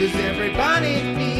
Cause everybody needs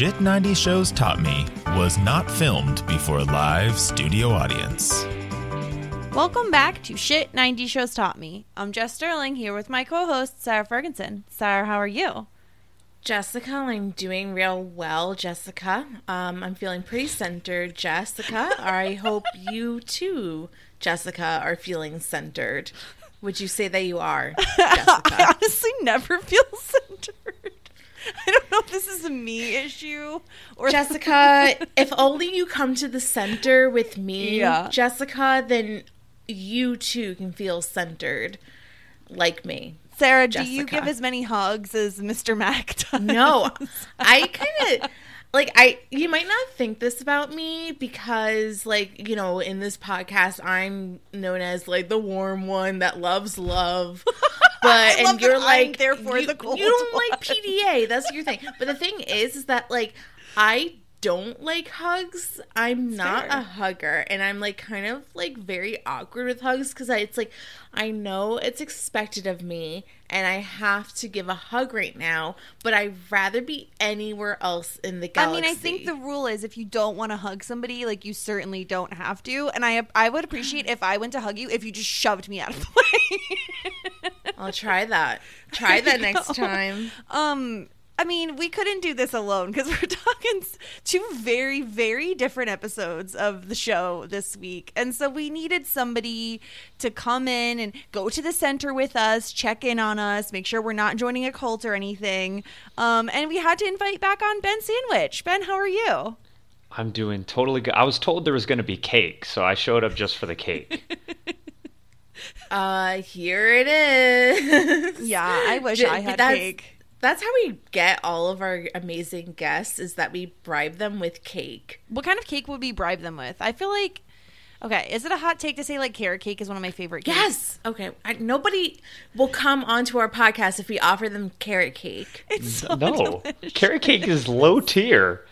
Shit 90 Shows Taught Me was not filmed before a live studio audience. Welcome back to Shit 90 Shows Taught Me. I'm Jess Sterling here with my co host, Sarah Ferguson. Sarah, how are you? Jessica, I'm doing real well, Jessica. Um, I'm feeling pretty centered, Jessica. I hope you too, Jessica, are feeling centered. Would you say that you are, I honestly never feel centered. I don't know if this is a me issue or Jessica, if only you come to the center with me, Yeah. Jessica, then you too can feel centered like me. Sarah, do you give as many hugs as Mr. Mac does? No, I kind of like I. You might not think this about me because, like, you know, in this podcast, I'm known as like the warm one that loves love. But and you're I'm like, therefore you, the cold you don't one. like PDA. That's your thing. But the thing is, is that like I don't like hugs. I'm not fair. a hugger, and I'm like kind of like very awkward with hugs because it's like I know it's expected of me, and I have to give a hug right now, but I'd rather be anywhere else in the galaxy. I mean, I think the rule is if you don't want to hug somebody, like you certainly don't have to. And I, I would appreciate if I went to hug you if you just shoved me out of the way. I'll try that. Try that next time. Um, I mean, we couldn't do this alone because we're talking two very, very different episodes of the show this week. And so we needed somebody to come in and go to the center with us, check in on us, make sure we're not joining a cult or anything. Um, and we had to invite back on Ben Sandwich. Ben, how are you? I'm doing totally good. I was told there was going to be cake, so I showed up just for the cake. Uh, here it is. Yeah, I wish I had that's- cake. That's how we get all of our amazing guests is that we bribe them with cake. What kind of cake would we bribe them with? I feel like, okay, is it a hot take to say like carrot cake is one of my favorite cakes? Yes. Okay. I, nobody will come onto our podcast if we offer them carrot cake. It's so no, delicious. carrot cake is low tier.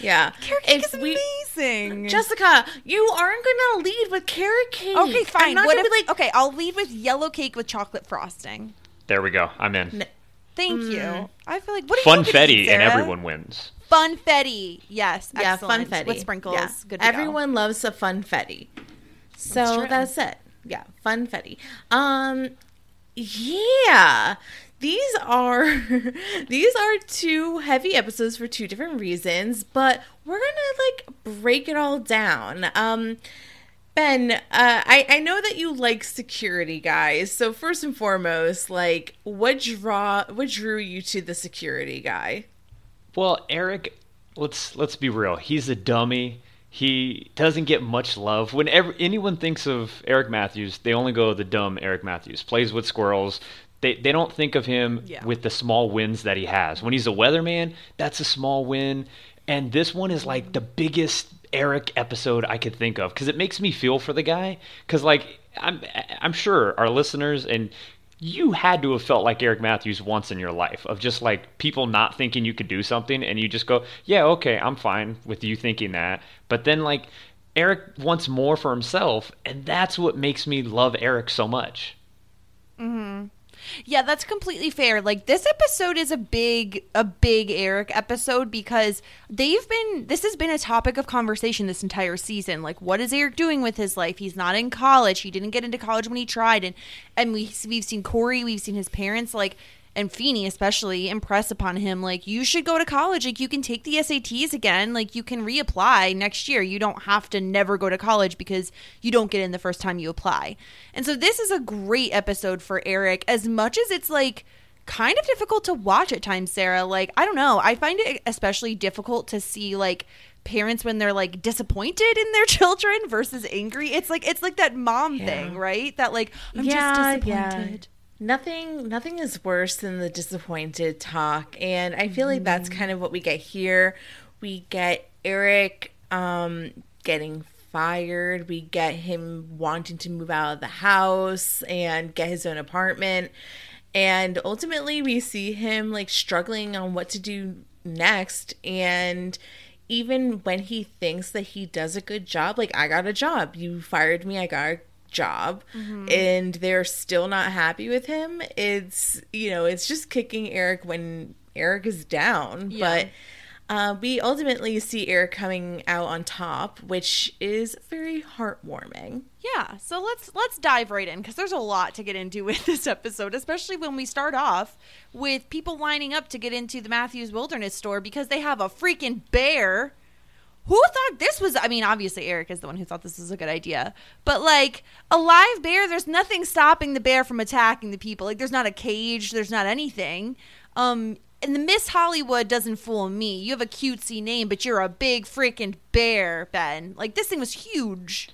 Yeah. Carrot cake If is we- amazing. Jessica, you aren't gonna lead with carrot cake. Okay, fine. I'm fine. not What gonna if, be like, okay, I'll lead with yellow cake with chocolate frosting. There we go. I'm in. Thank Mm. you. I feel like what are you gonna Funfetti, eat, and everyone wins. Funfetti. Yes. yeah, excellent. funfetti with sprinkles. Yeah. Good. To Everyone loves a funfetti. So true. that's, it. Yeah, funfetti. Um, yeah. These are these are two heavy episodes for two different reasons, but we're gonna like break it all down. Um, Ben, uh, I I know that you like security guys. So first and foremost, like what draw what drew you to the security guy? Well, Eric, let's let's be real. He's a dummy. he doesn't get much love. Whenever anyone thinks of Eric Matthews, they only go the dumb Eric Matthews. Plays with squirrels. They, they don't think of him Yeah. with the small wins that he has. When he's a weatherman, that's a small win. And this one is like the biggest Eric episode I could think of because it makes me feel for the guy. Because like I'm I'm sure our listeners and you had to have felt like Eric Matthews once in your life of just like people not thinking you could do something and you just go, yeah, okay, I'm fine with you thinking that. But then like Eric wants more for himself, and that's what makes me love Eric so much. Mm-hmm. Yeah, that's completely fair. Like this episode is a big a big Eric episode because they've been this has been a topic of conversation this entire season. Like what is Eric doing with his life? He's not in college. He didn't get into college when he tried and and we we've seen Corey, we've seen his parents like and Feeny especially impress upon him like you should go to college. Like you can take the SATs again. Like you can reapply next year. You don't have to never go to college because you don't get in the first time you apply. And so this is a great episode for Eric as much as it's like kind of difficult to watch at times Sarah. Like I don't know. I find it especially difficult to see like parents when they're like disappointed in their children versus angry. It's like it's like that mom thing right? That like I'm just disappointed Nothing nothing is worse than the disappointed talk. And I feel like that's kind of what we get here. We get Eric um getting fired. We get him wanting to move out of the house and get his own apartment. And ultimately we see him like struggling on what to do next and even when he thinks that he does a good job, like I got a job, you fired me, I got a job, and they're still not happy with him. It's you know, it's just kicking Eric when Eric is down. Yeah. But uh, we ultimately see Eric coming out on top, which is very heartwarming. Yeah, so let's let's dive right in because there's a lot to get into with this episode, especially when we start off with people lining up to get into the Matthews Wilderness store because they have a freaking bear. Who thought this was? I mean, obviously Eric is the one who thought this was a good idea, but like a live bear, there's nothing stopping the bear from attacking the people. Like there's not a cage, there's not anything. Um, and the Miss Hollywood doesn't fool me. You have a cutesy name, but you're a big freaking bear, Ben. Like this thing was huge.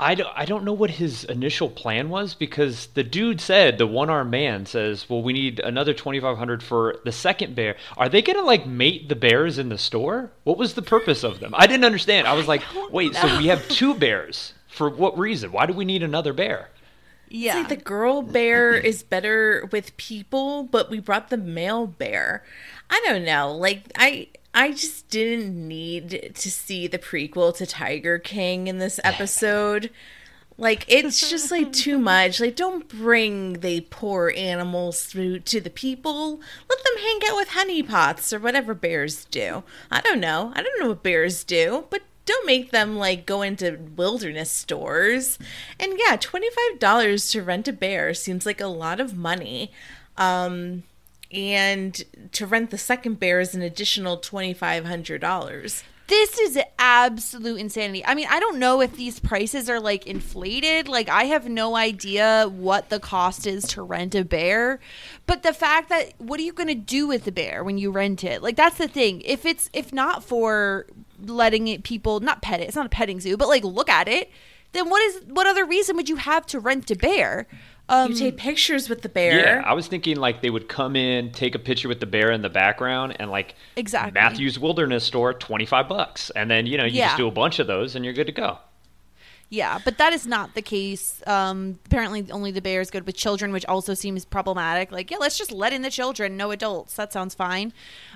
I don't, I don't know what his initial plan was because the dude said the one armed man says, "Well, we need another twenty five hundred for the second bear." Are they gonna like mate the bears in the store? What was the purpose of them? I didn't understand. I was like, "Wait, so we have two bears for what reason? Why do we need another bear?" Yeah, It's like the girl bear is better with people, but we brought the male bear. I don't know. Like I I just didn't need to see the prequel to Tiger King in this episode. Like it's just like too much. Like don't bring the poor animals through to the people. Let them hang out with honeypots or whatever bears do. I don't know. I don't know what bears do, but don't make them like go into wilderness stores. And yeah, $25 to rent a bear seems like a lot of money. Um and to rent the second bear is an additional $2500. this is absolute insanity. I mean, I don't know if these prices are like inflated. Like, I have no idea what the cost is to rent a bear. But the fact that what are you going to do with the bear when you rent it? Like, that's the thing. If it's if not for letting it people not pet it, it's not a petting zoo, but like look at it. Then what is what other reason would you have to rent a bear? Um, You take pictures with the bear. Yeah, I was thinking like they would come in, take a picture with the bear in the background, and like Exactly. Matthews Wilderness Store, twenty five bucks, and then you know you Yeah. just do a bunch of those and you're good to go. Yeah, but that is not the case. Um, apparently, only the bear is good with children, which also seems problematic. Like, yeah, let's just let in the children, no adults. That sounds fine.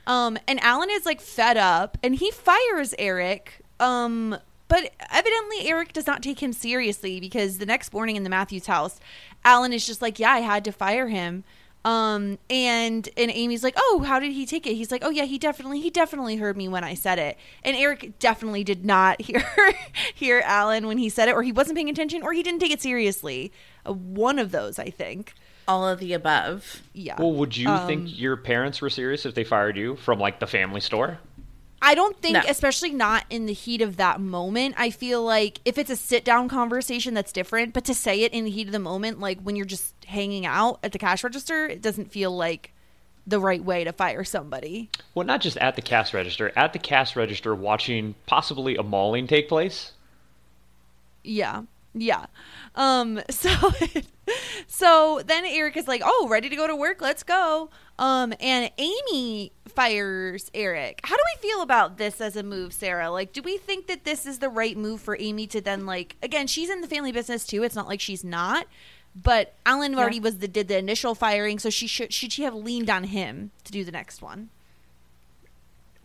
Um, and Alan is like fed up, and he fires Eric. Um, but evidently, Eric does not take him seriously because the next morning in the Matthews house, Alan is just like, "Yeah, I had to fire him." Um, and and Amy's like, "Oh, how did he take it?" He's like, "Oh yeah, he definitely he definitely heard me when I said it." And Eric definitely did not hear hear Alan when he said it, or he wasn't paying attention, or he didn't take it seriously. Uh, one of those, I think. All of the above. Yeah. Well, would you Um, think your parents were serious if they fired you from like the family store? I don't think, No. especially not in the heat of that moment. I feel like if it's a sit down conversation, that's different. But to say it in the heat of the moment, like when you're just hanging out at the cash register, it doesn't feel like the right way to fire somebody. Well, not just at the cash register, at the cash register watching possibly a mauling take place. Yeah. Yeah. Um so so then Eric is like, "Oh, ready to go to work. Let's go." Um and Amy fires Eric. How do we feel about this as a move, Sarah? Like do we think that this is the right move for Amy to then like again, she's in the family business too. It's not like she's not. But Alan already was the did the initial firing, so she should should she have leaned on him to do the next one?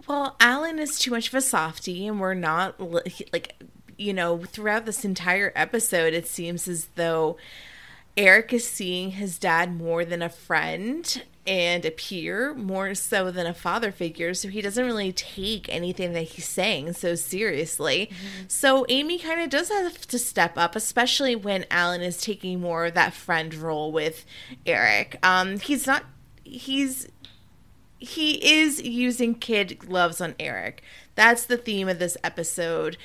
Well, Alan is too much of a softie, and we're not like, you know, throughout this entire episode, it seems as though Eric is seeing his dad more than a friend and a peer, more so than a father figure. So he doesn't really take anything that he's saying so seriously. So Amy kind of does have to step up, especially when Alan is taking more of that friend role with Eric. Um, he's not. He's he is using kid gloves on Eric. That's the theme of this episode.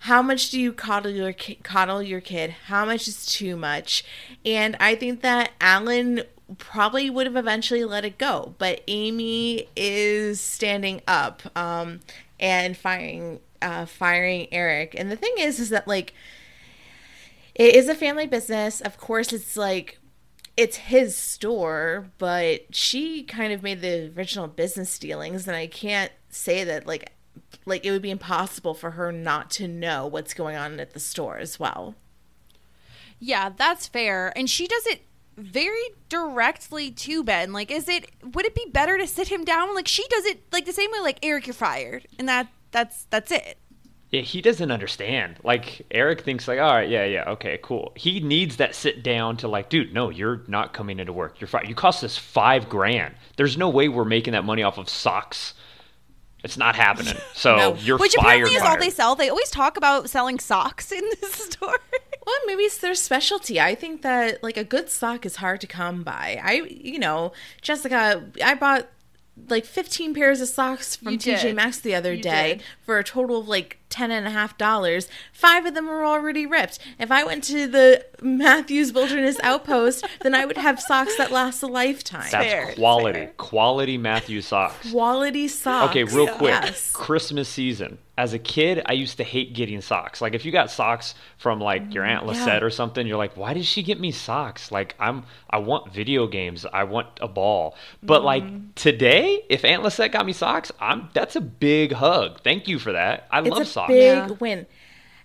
How much do you coddle your ki- coddle your kid? How much is too much? And I think that Alan probably would have eventually let it go, but Amy is standing up um, and firing uh, firing Eric. And the thing is, is that like it is a family business. Of course, it's like it's his store, but she kind of made the original business dealings, and I can't say that like like it would be impossible for her not to know what's going on at the store as well. Yeah, that's fair. And she does it very directly to Ben. Like, is it would it be better to sit him down? Like she does it like the same way like Eric, you're fired. And that that's that's it. Yeah, he doesn't understand. Like Eric thinks like, all right, yeah, yeah, okay, cool. He needs that sit down to like, dude, no, you're not coming into work. You're fired. You cost us five grand. There's no way we're making that money off of socks. It's not happening. So No. you're Which fired. apparently is all they sell. They always talk about selling socks in this store. Well, maybe it's their specialty. I think that like a good sock is hard to come by. I, you know, Jessica, I bought like 15 pairs of socks from You TJ did. Maxx the other You day did. for a total of like ten and a half dollars. Five of them were already ripped. If I went to the Matthews Wilderness Outpost, then I would have socks that last a lifetime. That's Fair, quality. fair. Quality Matthew socks. Quality socks. Okay, real quick. Yes. Christmas season. As a kid, I used to hate getting socks. Like if you got socks from like your mm, aunt Lisette or something, you're like, why did she get me socks? Like I'm, I want video games. I want a ball. But like mm. today, if Aunt Lisette got me socks, I'm. That's a big hug. Thank you for that. I It's love a socks. big Yeah. win.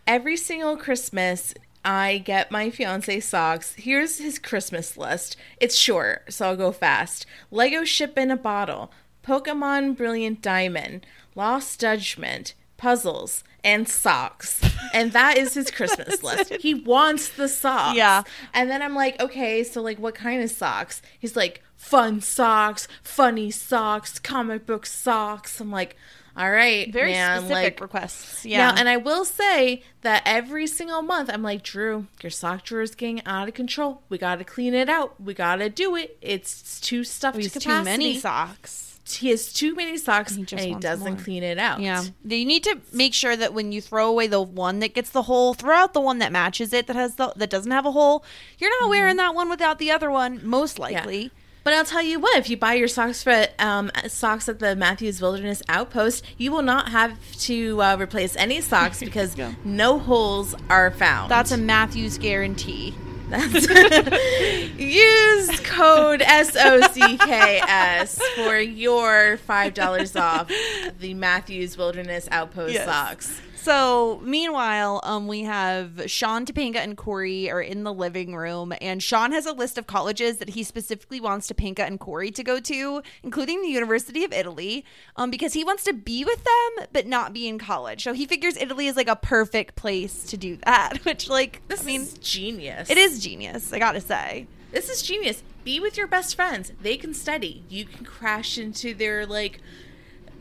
Every single Christmas, I get my fiance socks. Here's his Christmas list. It's short, so I'll go fast. Lego ship in a bottle, Pokemon Brilliant Diamond, Lost Judgment, puzzles, and socks. And that is his Christmas list. He wants the socks. Yeah. And then I'm like, okay, so like what kind of socks? He's like, fun socks, funny socks, comic book socks. I'm like, all right, Very man, specific like requests. Yeah. now, and I will say that every single month, I'm like, Drew, your sock drawer is getting out of control. We got to clean it out. We got to do it. It's too stuffed He to capacity. too many socks. He has too many socks, He and just he doesn't more. clean it out. Yeah. You need to make sure that when you throw away the one that gets the hole, throw out the one that matches it that has the that doesn't have a hole. You're not wearing that one without the other one, most likely. But I'll tell you what, if you buy your socks for um, socks at the Matthews Wilderness Outpost, you will not have to uh, replace any socks because no holes are found. That's a Matthews guarantee. Use code S O C K S for your five dollars off the Matthews Wilderness Outpost Yes. socks. So meanwhile, um, we have Sean Topanga and Corey are in the living room, and Sean has a list of colleges that he specifically wants Topanga and Corey to go to, including the University of Italy, um, because he wants to be with them but not be in college. So he figures Italy is like a perfect place to do that. Which, like, This I mean, is genius. it is genius. I gotta say. This is genius. Be with your best friends. They can study. You can crash into their like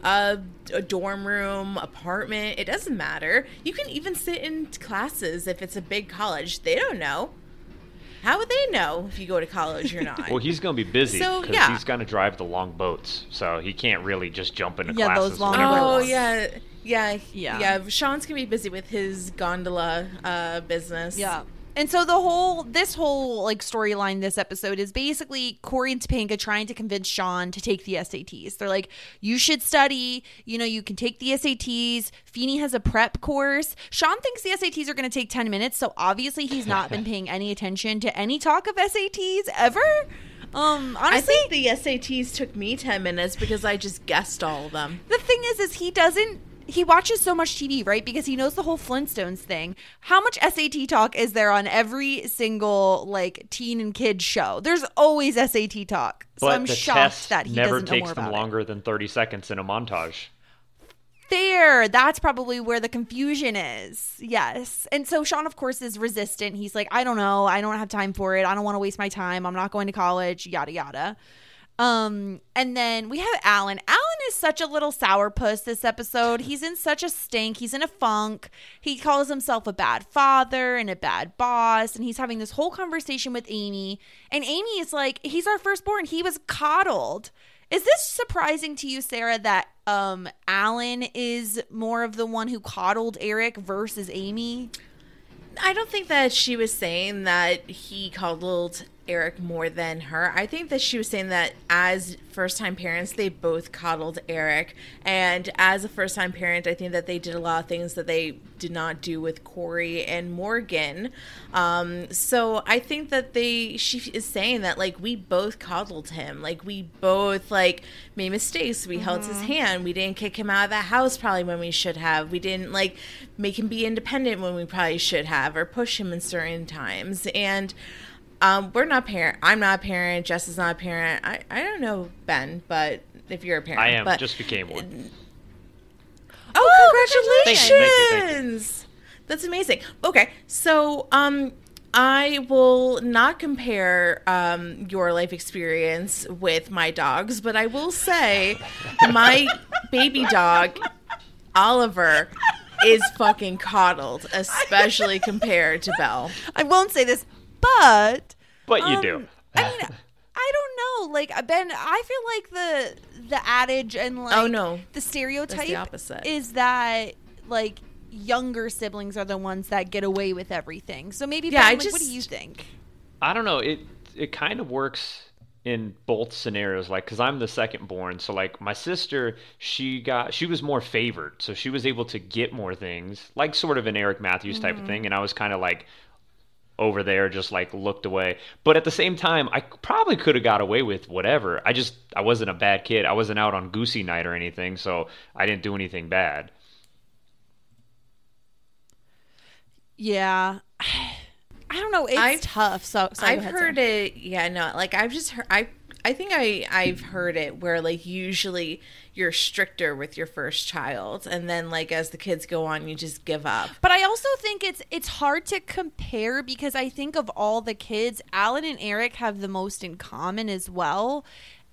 a, a dorm room, apartment. It doesn't matter. You can even sit in classes if it's a big college. They don't know. How would they know if you go to college or not? Well, he's going to be busy So, because yeah. he's going to drive the long boats, so he can't really just jump into Yeah, those long whenever Oh boats. yeah, yeah, Yeah. yeah. Sean's gonna be busy with his gondola uh, business. Yeah. And so the whole this whole like storyline this episode is basically Corey and Topanga trying to convince Sean to take the SATs. They're like, you should study, you know, you can take the SATs. Feeny has a prep course. Sean thinks the SATs are gonna take 10 minutes, so obviously he's not been paying any attention to any talk of SATs ever. Um I honestly think the SATs took me 10 minutes because I just guessed all of them. the thing is is he doesn't he watches so much TV, right? Because he knows the whole Flintstones thing. How much SAT talk is there on every single like teen and kid show? There's always SAT talk. So but I'm the shocked test that he never doesn't know takes more them about it. longer than 30 seconds in a montage. There, that's probably where the confusion is. Yes. And so Sean, of course, is resistant. He's like, I don't know. I don't have time for it. I don't want to waste my time. I'm not going to college, yada, yada. Um, and then we have Alan. Alan is such a little sourpuss this episode. He's in such a stink. He's in a funk. He calls himself a bad father and a bad boss. And he's having this whole conversation with Amy. And Amy is like, he's our firstborn. He was coddled. Is this surprising to you, Sarah, that um Alan is more of the one who coddled Eric versus Amy? I don't think that she was saying that he coddled Eric more than her. I think that she was saying that as first time parents, they both coddled Eric. And as a first time parent, I think that they did a lot of things that they did not do with Corey and Morgan. Um, so I think that they, she is saying that like we both coddled him. Like we both like made mistakes. We held his hand. We didn't kick him out of the house probably when we should have. We didn't like make him be independent when we probably should have or push him in certain times. And um, we're not parent. I'm not a parent. Jess is not a parent. I, I don't know Ben, but if you're a parent, I am. But, just became one. oh, Thank you, thank you, thank you. congratulations! That's amazing. Okay, so um, I will not compare um your life experience with my dogs, but I will say my baby dog Oliver is fucking coddled, especially compared to Belle. I won't say this, but But you um, do. I mean, I don't know. Like Ben, I feel like the the adage and like Oh, no. the stereotype the opposite. is that like younger siblings are the ones that get away with everything. So maybe Yeah, Ben, I like, what do you think? I don't know. It it kind of works in both scenarios. Like, cause I'm the second born, so like my sister, she got she was more favored, so she was able to get more things, like sort of an Eric Matthews type of thing, and I was kind of like over there, just like looked away. But at the same time, I probably could have got away with whatever. I just I wasn't a bad kid. I wasn't out on goosey night or anything, so I didn't do anything bad. Yeah. I don't know. It's I've- tough. So sorry, I've ahead, heard Sarah. it. Yeah, no, like I've just heard. I I think I I've heard it where like usually you're stricter with your first child, and then like as the kids go on, you just give up. But I also think it's it's hard to compare because I think of all the kids, Alan and Eric have the most in common as well,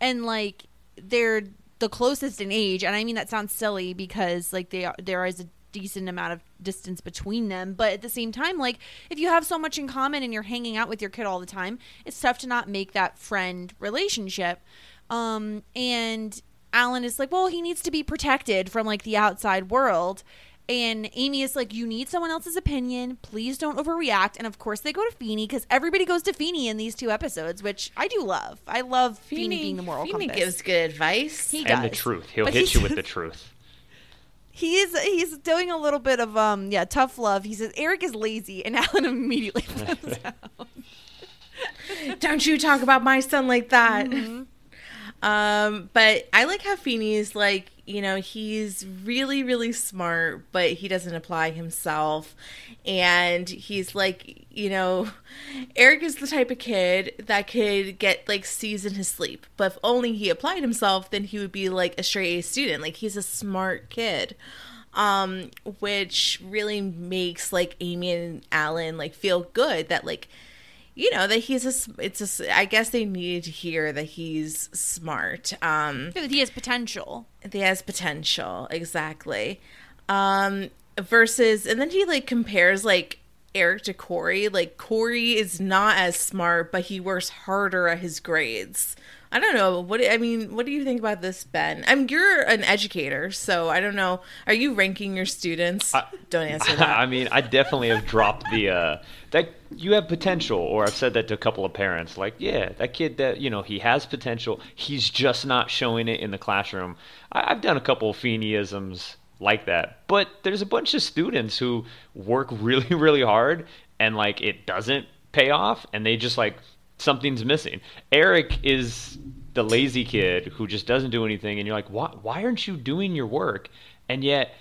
and like they're the closest in age. And I mean that sounds silly because like they are, there is a decent amount of distance between them, but at the same time, like if you have so much in common and you're hanging out with your kid all the time, it's tough to not make that friend relationship. Um, and Alan is like, well, he needs to be protected from like the outside world. And Amy is like, you need someone else's opinion. Please don't overreact. And of course, they go to Feeny because everybody goes to Feeny in these two episodes, which I do love. I love Feeny, being the moral Feeny compass. gives good advice. He And the truth, he'll But hit he's- you with the truth. He's he's doing a little bit of um yeah tough love. He says Eric is lazy, and Alan immediately flips out. Don't you talk about my son like that. Mm-hmm. Um, but I like how Feeny is like, you know, he's really, really smart, but he doesn't apply himself. And he's like, you know, Eric is the type of kid that could get like C's in his sleep. But if only he applied himself, then he would be like a straight A student. Like he's a smart kid. Um, which really makes like Amy and Alan like feel good that like you know that he's a s- it's a s- i guess they needed to hear that he's smart um he has potential. he has potential exactly um versus and then he like compares like eric to corey like corey is not as smart but he works harder at his grades I don't know. What I mean, what do you think about this, Ben? I mean, you're an educator, so I don't know. Are you ranking your students? don't answer that. I mean, I definitely have dropped the uh, that you have potential, or I've said that to a couple of parents. Like, yeah, that kid that you know he has potential. He's just not showing it in the classroom. I, I've done a couple of Feeneyisms like that, but there's a bunch of students who work really, really hard, and like it doesn't pay off, and they just like something's missing. Eric is the lazy kid who just doesn't do anything, and you're like, why? Why aren't you doing your work? And yet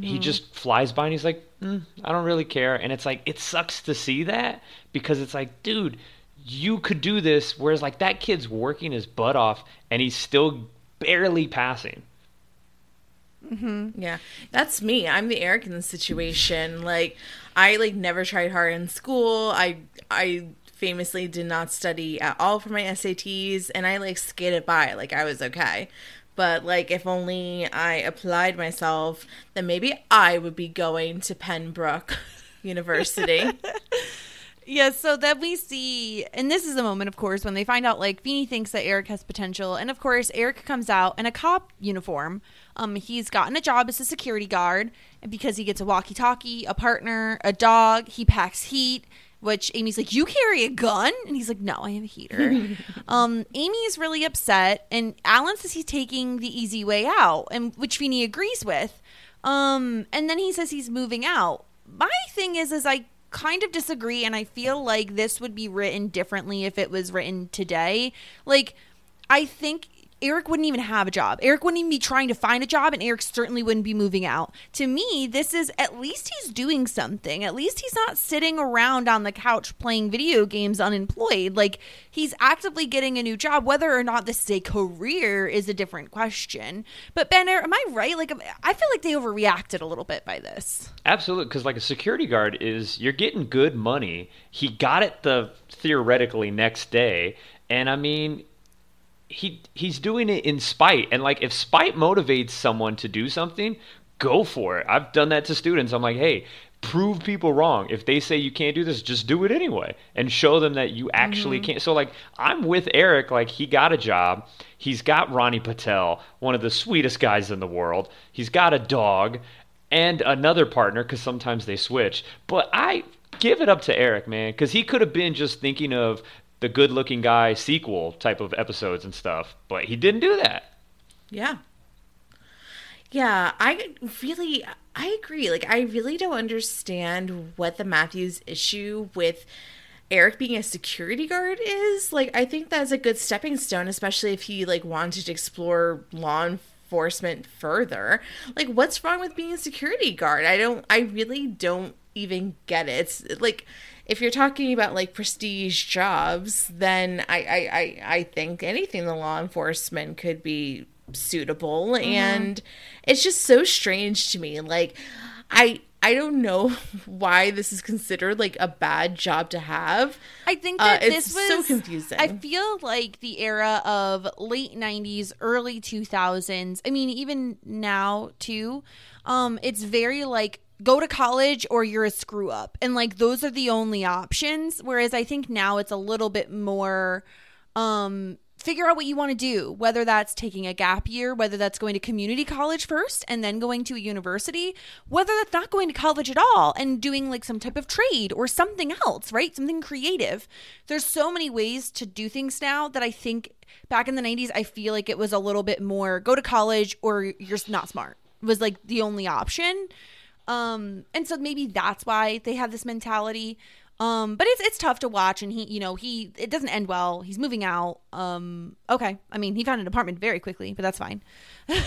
he just flies by and he's like, mm, I don't really care. And it's like, it sucks to see that because it's like, dude, you could do this. Whereas, like, that kid's working his butt off and he's still barely passing. Yeah, that's me. I'm the Eric in the situation. Like, I like never tried hard in school. I I famously did not study at all for my SATs, and I like skated by. Like I was okay. But like, if only I applied myself, then maybe I would be going to Pembroke University. Yeah, so then we see, and this is the moment, of course, when they find out like Feeny thinks that Eric has potential, and of course Eric comes out in a cop uniform. Um, he's gotten a job as a security guard, and because he gets a walkie-talkie, a partner, a dog, he packs heat. Which Amy's like, you carry a gun, and he's like, no, I have a heater. um, is really upset, and Alan says he's taking the easy way out, and which Feeny agrees with. Um, and then he says he's moving out. My thing is, is I kind of disagree, and I feel like this would be written differently if it was written today. Like, I think Eric wouldn't even have a job. Eric wouldn't even be trying to find a job, and Eric certainly wouldn't be moving out. To me, this is at least he's doing something. At least he's not sitting around on the couch playing video games unemployed. Like, he's actively getting a new job. Whether or not this is a career is a different question. But, Ben, am I right? Like, I feel like they overreacted a little bit by this. Absolutely, because like a security guard is you're getting good money. He got it the theoretically next day, and I mean, he he's doing it in spite. And like if spite motivates someone to do something, go for it. I've done that to students. I'm like, hey, prove people wrong. If they say you can't do this, just do it anyway and show them that you actually mm-hmm. can't. So like I'm with Eric. Like he got a job. He's got Ronnie Patel, one of the sweetest guys in the world. He's got a dog and another partner because sometimes they switch. But I give it up to Eric, man, because he could have been just thinking of the good looking guy sequel type of episodes and stuff, but he didn't do that. Yeah. Yeah, I really I agree. Like I really don't understand what the Matthews issue with Eric being a security guard is. Like I think that's a good stepping stone, especially if he like wanted to explore law enforcement further. Like what's wrong with being a security guard? I don't I really don't even get it. It's like if you're talking about like prestige jobs, then I I, I, I think anything in the law enforcement could be suitable and it's just so strange to me like i i don't know why this is considered like a bad job to have I think Uh, that it's this was so confusing. I feel like the era of late '90s, early 2000s. I mean, even now too. Um, it's very like go to college or you're a screw up, and like those are the only options. Whereas I think now it's a little bit more. Um, figure out what you want to do, whether that's taking a gap year, whether that's going to community college first and then going to a university, whether that's not going to college at all and doing like some type of trade or something else, right? Something creative. There's so many ways to do things now that I think back in the 90s, I feel like it was a little bit more go to college or you're not smart was like the only option. Um, and so maybe that's why they have this mentality. Um, but it's it's tough to watch, and he, you know, he it doesn't end well. He's moving out. Um, okay, I mean, he found an apartment very quickly, but that's fine.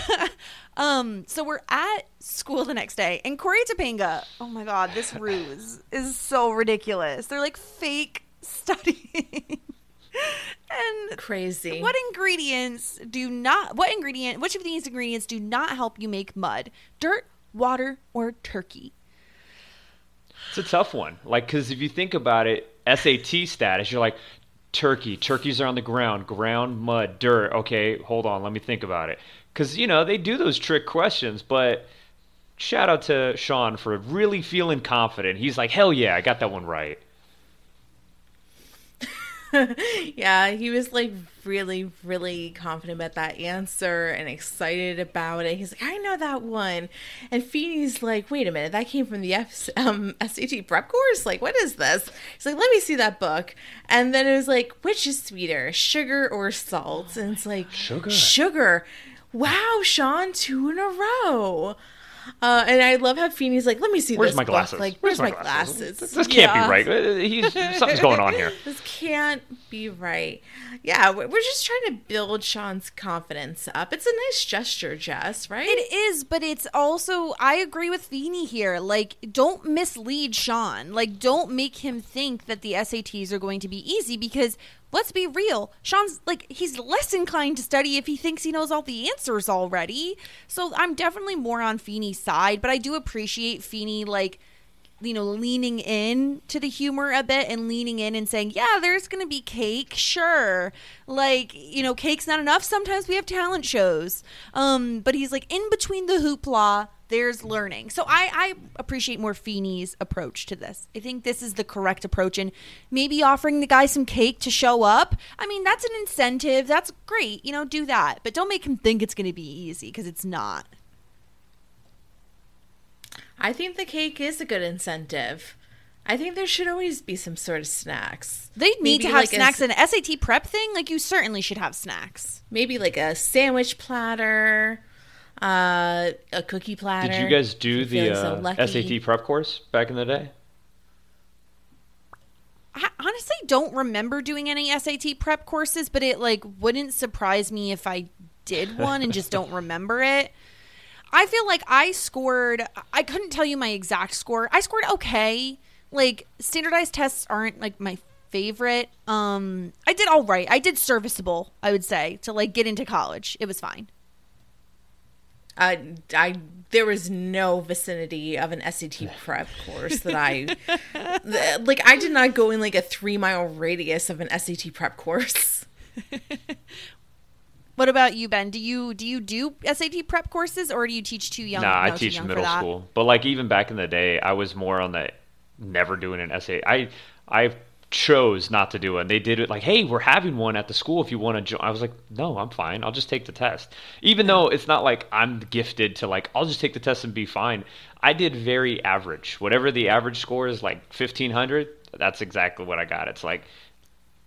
um, so we're at school the next day, and Corey Topanga. Oh my god, this ruse is so ridiculous. They're like fake studying. and crazy what ingredients do not what ingredient which of these ingredients do not help you make mud dirt water or turkey It's a tough one. Like, because if you think about it, SAT status, you're like, turkey. Turkeys are on the ground, ground, mud, dirt. Okay, hold on, let me think about it. Because, you know, they do those trick questions, but shout out to Sean for really feeling confident. He's like, hell yeah, I got that one right. yeah, he was like really, really confident about that answer and excited about it. He's like, I know that one. And Feeny's like, wait a minute, that came from the F- um, SAT prep course? Like, what is this? He's like, let me see that book. And then it was like, which is sweeter, sugar or salt? And it's like, Sugar. Sugar. Wow, Sean, two in a row. Uh, and I love how Feeny's like, let me see this. Where's this my book. glasses? Like, where's, my, glasses? This can't Yeah. be right. Uh, He's something's going on here. This can't be right. Yeah, we- we're just trying to build Sean's confidence up. It's a nice gesture, Jess, right? It is, but it's also I agree with Feeny here. Like, don't mislead Sean. Like, don't make him think that the SATs are going to be easy because let's be real. Sean's like he's less inclined to study if he thinks he knows all the answers already. So I'm definitely more on Feeny's side, but I do appreciate Feeny like you know, leaning in to the humor a bit and leaning in and saying, yeah, there's going to be cake. Sure. Like, you know, cake's not enough. Sometimes we have talent shows. Um, but he's like, in between the hoopla, there's learning. So I, I appreciate more Feeny's approach to this. I think this is the correct approach. And maybe offering the guy some cake to show up. I mean, that's an incentive. That's great. You know, do that. But don't make him think it's going to be easy because it's not. I think the cake is a good incentive. I think there should always be some sort of snacks. They need Maybe to have like snacks. An SAT prep thing, like you certainly should have snacks. maybe like a sandwich platter, uh, a cookie platter. Did you guys do the feeling so uh. SAT prep course back in the day? I honestly don't remember doing any SAT prep courses, but it like wouldn't surprise me if I did one and just don't remember it. I feel like I scored I couldn't tell you my exact score. I scored okay. Like standardized tests aren't like my favorite. Um I did all right. I did serviceable, I would say, to like get into college. It was fine. Uh, I there was no vicinity of an SAT prep course that I th- like. I did not go in like a three mile radius of an SAT prep course. What about you, Ben? Do you do you do SAT prep courses or do you teach too young? Nah, I no, too teach middle school. But like even back in the day, I was more on the never doing an essay. I I chose not to do. And they did it like, hey, we're having one at the school if you want to join. I was like, no, I'm fine. I'll just take the test. Even though it's not like I'm gifted to like, I'll just take the test and be fine. I did very average. Whatever the average score is, like 1500. That's exactly what I got. It's like.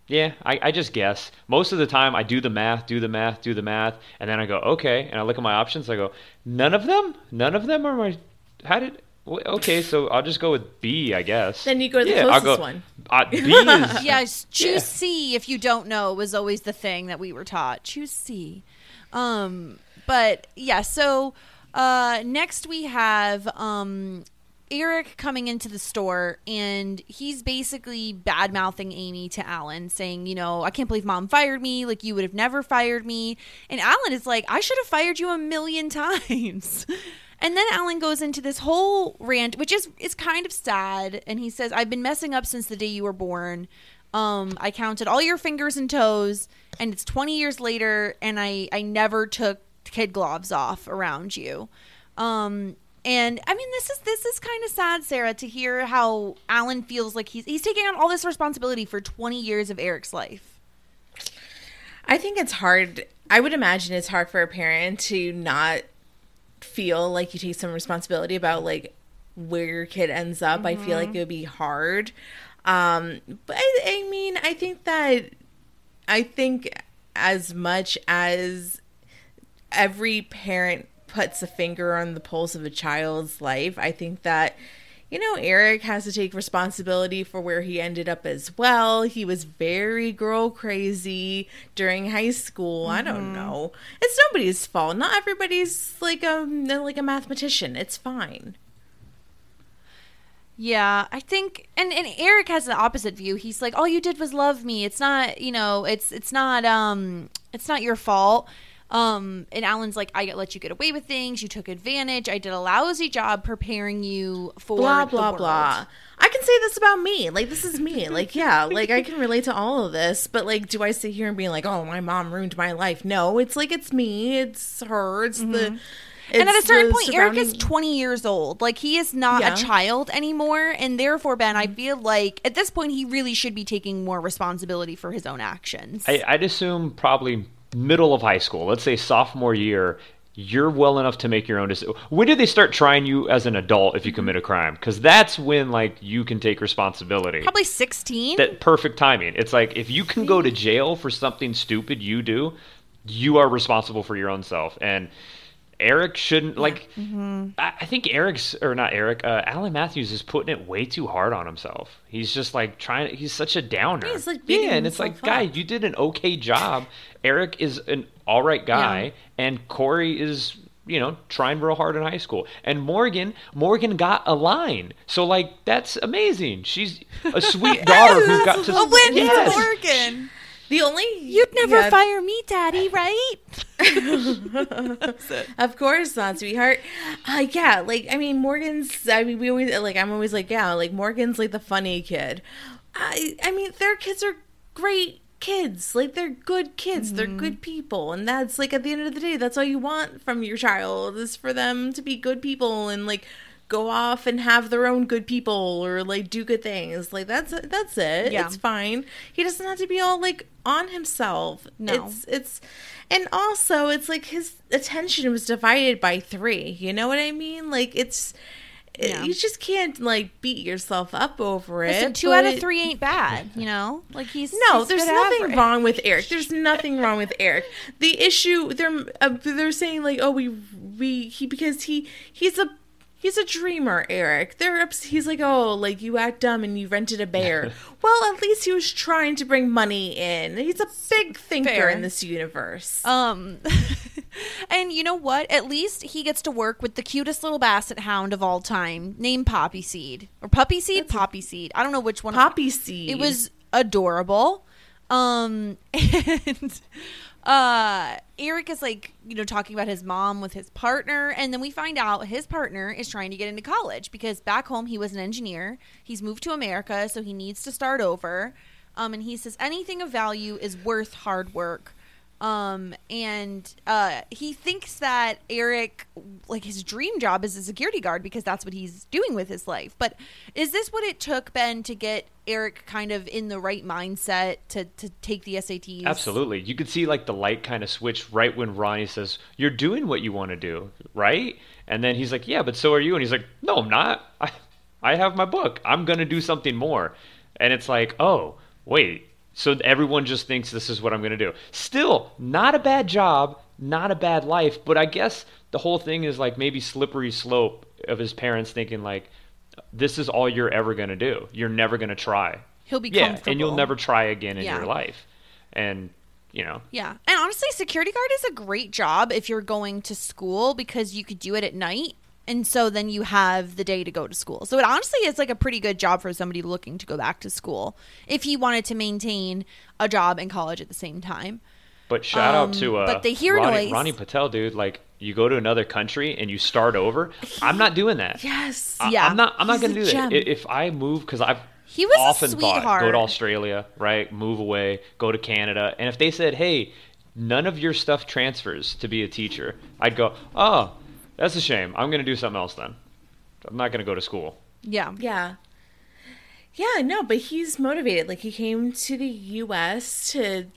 Yeah, I, I just guess. Most of the time, I do the math, do the math, do the math, and then I go, okay, and I look at my options. I go, none of them, none of them are my. How did? Wh- Okay, so I'll just go with B, I guess. Then you go to the Yeah, I'll closest go- one. Uh, B is Yes, choose Yeah. C if you don't know was always the thing that we were taught. Choose C. Um, but yeah, so uh, next we have um, Eric coming into the store and he's basically bad mouthing Amy to Alan, saying, you know, I can't believe mom fired me. Like, you would have never fired me. And Alan is like, I should have fired you a million times. And then Alan goes into this whole rant, which is is kind of sad. And he says, "I've been messing up since the day you were born. Um, I counted all your fingers and toes, and it's 20 years later, and I I never took kid gloves off around you." Um, and I mean, this is this is kind of sad, Sarah, to hear how Alan feels like he's he's taking on all this responsibility for 20 years of Eric's life. I think it's hard. I would imagine it's hard for a parent to not feel like you take some responsibility about like where your kid ends up. I feel like it would be hard. Um, but I, I mean, I think that I think as much as every parent puts a finger on the pulse of a child's life, I think that you know, Eric has to take responsibility for where he ended up as well. He was very girl crazy during high school. I don't know. It's nobody's fault. Not everybody's like a like a mathematician. It's fine. Yeah, I think and and Eric has the opposite view. He's like, "All you did was love me. It's not, you know, it's it's not um it's not your fault." Um and Alan's like, "I let you get away with things. You took advantage. I did a lousy job preparing you for Blah the blah world." blah. I can say this about me. Like this is me. Like yeah, like I can relate to all of this. But like, do I sit here and be like, "Oh, my mom ruined my life"? No, it's like it's me. It's her. It's the and at a certain the point, Eric is 20 years old. Like he is not Yeah. a child anymore, and therefore, Ben, Mm-hmm. I feel like at this point he really should be taking more responsibility for his own actions. I, I'd assume probably middle of high school. Let's say sophomore year. You're well enough to make your own decision. When do they start trying you as an adult if you commit a mm-hmm. crime? Because that's when like you can take responsibility. Probably 16. that perfect timing. It's like if you can go to jail for something stupid you do, you are responsible for your own self. And Eric shouldn't like. Mm-hmm. I, I think Eric's or not Eric. Uh, Alan Matthews is putting it way too hard on himself. He's just like trying. He's such a downer. He's, like, yeah, and it's like, guy, you did an okay job. Eric is an all right guy, Yeah. and Corey is you know trying real hard in high school. And Morgan, Morgan got a line, so like that's amazing. She's a sweet daughter who got to a win Yes. Morgan. The only You'd never yeah, fire me, Daddy, right? Of course not, sweetheart. Uh, yeah, like I mean, Morgan's. I mean, we always like. I'm always like, yeah, like Morgan's like the funny kid. I, I mean, their kids are great kids. Like they're good kids. They're good people, and that's like at the end of the day, that's all you want from your child is for them to be good people and like go off and have their own good people or like do good things. Like that's that's it. Yeah. It's fine. He doesn't have to be all like on himself. No. It's it's and also it's like his attention was divided by three. You know what I mean? Like it's Yeah. you just can't like beat yourself up over it. So two out of three ain't bad, you know? Like he's no, he's there's nothing average. wrong with Eric. There's nothing wrong with Eric. The issue they're uh, they're saying like, oh, we we he because he he's a he's a dreamer, Eric. They're ups- he's like, oh, like you act dumb and you rented a bear. well, at least he was trying to bring money in. He's a big thinker Fair. in this universe. Um, and you know what? At least he gets to work with the cutest little basset hound of all time, named Poppy Seed or Puppy Seed, Poppy Seed. I don't know which one. Poppy seed. It was adorable. Um, and uh, Eric is like, you know, talking about his mom with his partner, and then we find out his partner is trying to get into college because back home he was an engineer. He's moved to America, so he needs to start over. Um, and he says anything of value is worth hard work. Um, and uh, he thinks that Eric, like his dream job is a security guard because that's what he's doing with his life. But is this what it took, Ben, to get Eric kind of in the right mindset to, to take the SATs? Absolutely. You could see like the light kind of switch right when Ronnie says, You're doing what you want to do, right? And then he's like, Yeah, but so are you. And he's like, No, I'm not. I, I have my book. I'm going to do something more. And it's like, Oh, wait. So everyone just thinks this is what I'm going to do. Still, not a bad job, not a bad life. But I guess the whole thing is like maybe slippery slope of his parents thinking, like, this is all you're ever going to do. You're never going to try. He'll be yeah, comfortable. and you'll never try again in Yeah. your life. And you know, Yeah. And honestly, security guard is a great job if you're going to school because you could do it at night. And so then you have the day to go to school. So it honestly is like a pretty good job for somebody looking to go back to school if he wanted to maintain a job and college at the same time. but shout Um, out to uh, but they hear Ronnie, noise. Ronnie Patel, dude. Like, you go to another country and you start over. I'm not doing that. yes. I, Yeah. I'm not. I'm not going to do that. gem. I- If I move, because I've He was often thought go to Australia, right? Move away, go to Canada, and if they said, "Hey, none of your stuff transfers to be a teacher," I'd go, "Oh, that's a shame. I'm going to do something else then. I'm not going to go to school." Yeah. Yeah. Yeah, no, but he's motivated. Like he came to the US to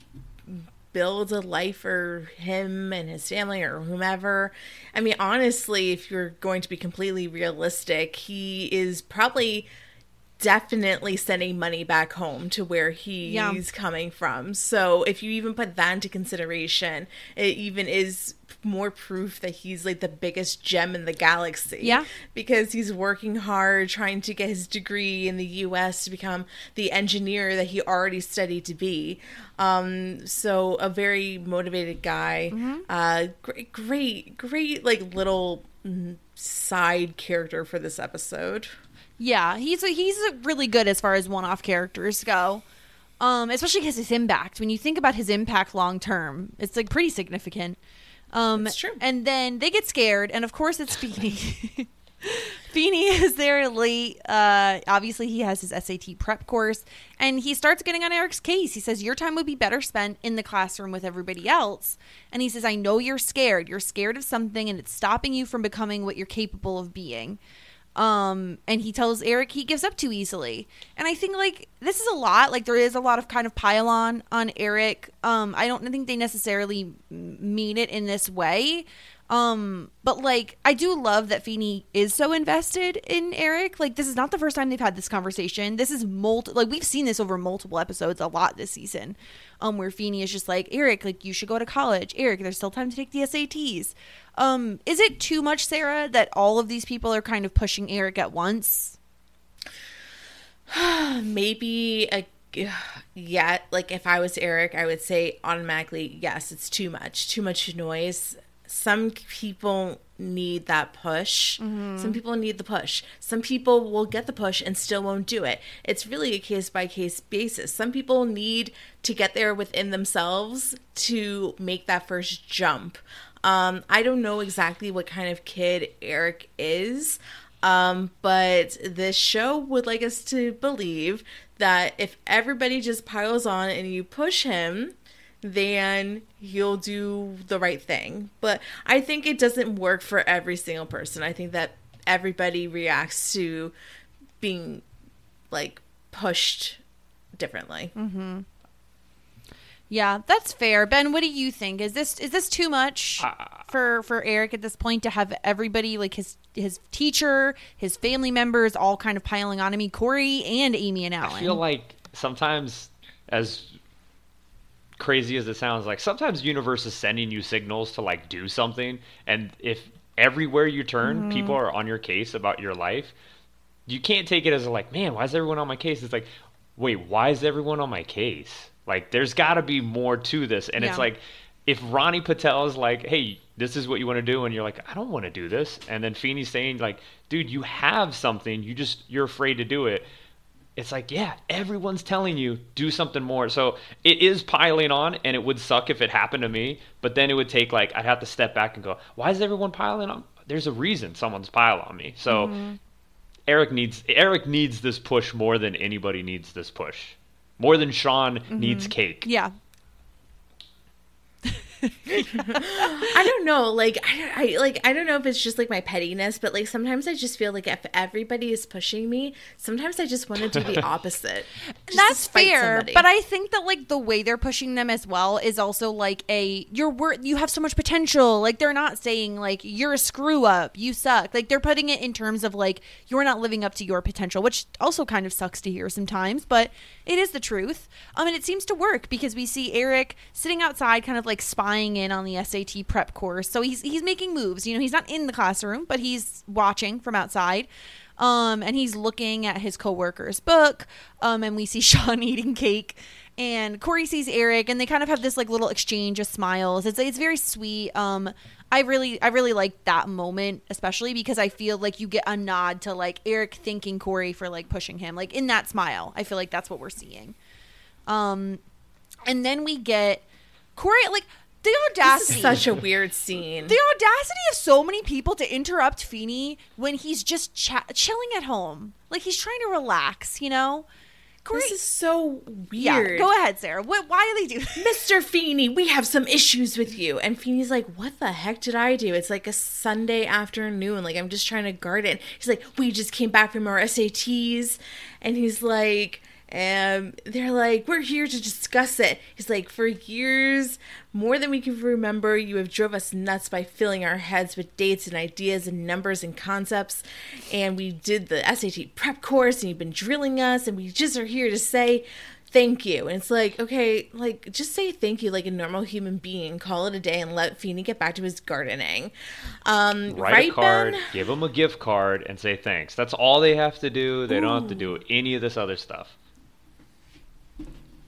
build a life for him and his family or whomever. I mean, honestly, if you're going to be completely realistic, he is probably definitely sending money back home to where he's Yeah. coming from. So if you even put that into consideration, it even is more proof that he's like the biggest gem in the galaxy. Yeah. Because he's working hard trying to get his degree in the US to become the engineer that he already studied to be. Um so a very motivated guy. Uh great great great like little mm, side character for this episode. Yeah, he's a, he's a really good as far as one-off characters go. Um, especially because his impact. When you think about his impact long term, it's like pretty significant. Um, It's true. And then they get scared, and of course it's Feeney. Feeney is there late. Uh, obviously, he has his SAT prep course, and he starts getting on Eric's case. He says, Your time would be better spent in the classroom with everybody else. And he says, I know you're scared. You're scared of something, and it's stopping you from becoming what you're capable of being. Um, and he tells Eric he gives up too easily. And I think, like, this is a lot. Like, there is a lot of kind of pile on on Eric. Um, I don't think they necessarily mean it in this way. Um, but like I do love that Feeney is so invested in Eric. Like this is not the first time they've had this conversation. This is multi like we've seen this over multiple episodes a lot this season. Um, where Feeney is just like, Eric, like you should go to college. Eric, there's still time to take the SATs. Um, is it too much, Sarah, that all of these people are kind of pushing Eric at once? maybe a yeah like if i was eric i would say automatically yes it's too much too much noise. Some people need that push. Some people need the push. Some people will get the push and still won't do it. It's really a case by case basis. Some people need to get there within themselves to make that first jump um, i don't know exactly what kind of kid eric is um, but this show would like us to believe that if everybody just piles on and you push him, then he'll do the right thing. But I think it doesn't work for every single person. I think that everybody reacts to being like pushed differently. Yeah, that's fair. Ben, what do you think? Is this is this too much uh, for for Eric at this point to have everybody like his his teacher, his family members all kind of piling on him, me, Corey and Amy and Alan? I feel like sometimes, as crazy as it sounds, like sometimes universe is sending you signals to like do something, and if everywhere you turn, mm-hmm. people are on your case about your life, you can't take it as a like, man, why is everyone on my case? It's like, wait, why is everyone on my case? Like, there's got to be more to this, and it's like. If Ronnie Patel is like, "Hey, this is what you want to do," and you're like, "I don't want to do this," and then Feeney's saying like, "Dude, you have something, you just you're afraid to do it," it's like, yeah, everyone's telling you do something more. So it is piling on, and it would suck if it happened to me. But then it would take like I'd have to step back and go, why is everyone piling on? There's a reason someone's piling on me. So mm-hmm. Eric needs Eric needs this push more than anybody needs this push, more than Sean needs mm-hmm. cake. yeah. I don't know. Like I, I like I don't know if it's just like my pettiness, but like sometimes I just feel like if everybody is pushing me, sometimes I just want to do the opposite. That's fair, somebody. but I think that like the way they're pushing them as well is also like a you're worth you have so much potential. Like they're not saying like you're a screw up, you suck. Like they're putting it in terms of like you're not living up to your potential, which also kind of sucks to hear sometimes, but it is the truth. Um, and it seems to work because we see Eric sitting outside, kind of like spying in on the SAT prep course. So he's he's making moves. You know, he's not in the classroom, but he's watching from outside. Um, and he's looking at his coworker's book. Um, and we see Sean eating cake. And Corey sees Eric, and they kind of have this like little exchange of smiles. It's it's very sweet. Um, I really I really like that moment, especially because I feel like you get a nod to like Eric thanking Corey for like pushing him, like in that smile. I feel like that's what we're seeing. Um, and then we get Corey like the this audacity is such a weird scene. the audacity of so many people to interrupt Feeney when he's just cha- chilling at home. Like he's trying to relax, you know? Corey, this is so weird. yeah, go ahead, Sarah. What, why do they do this? Mr. Feeney, we have some issues with you. And Feeney's like, What the heck did I do? It's like a Sunday afternoon. Like, I'm just trying to garden. He's like, We just came back from our SATs. And he's like, um, they're like, We're here to discuss it. He's like, For years, more than we can remember, you have drove us nuts by filling our heads with dates and ideas and numbers and concepts. And we did the SAT prep course, and you've been drilling us, and we just are here to say, thank you. And it's like, okay, like just say thank you like a normal human being. Call it a day and let Feeney get back to his gardening. Um, Write right, a card, Ben? give them a gift card, and say thanks. That's all they have to do. They don't have to do any of this other stuff.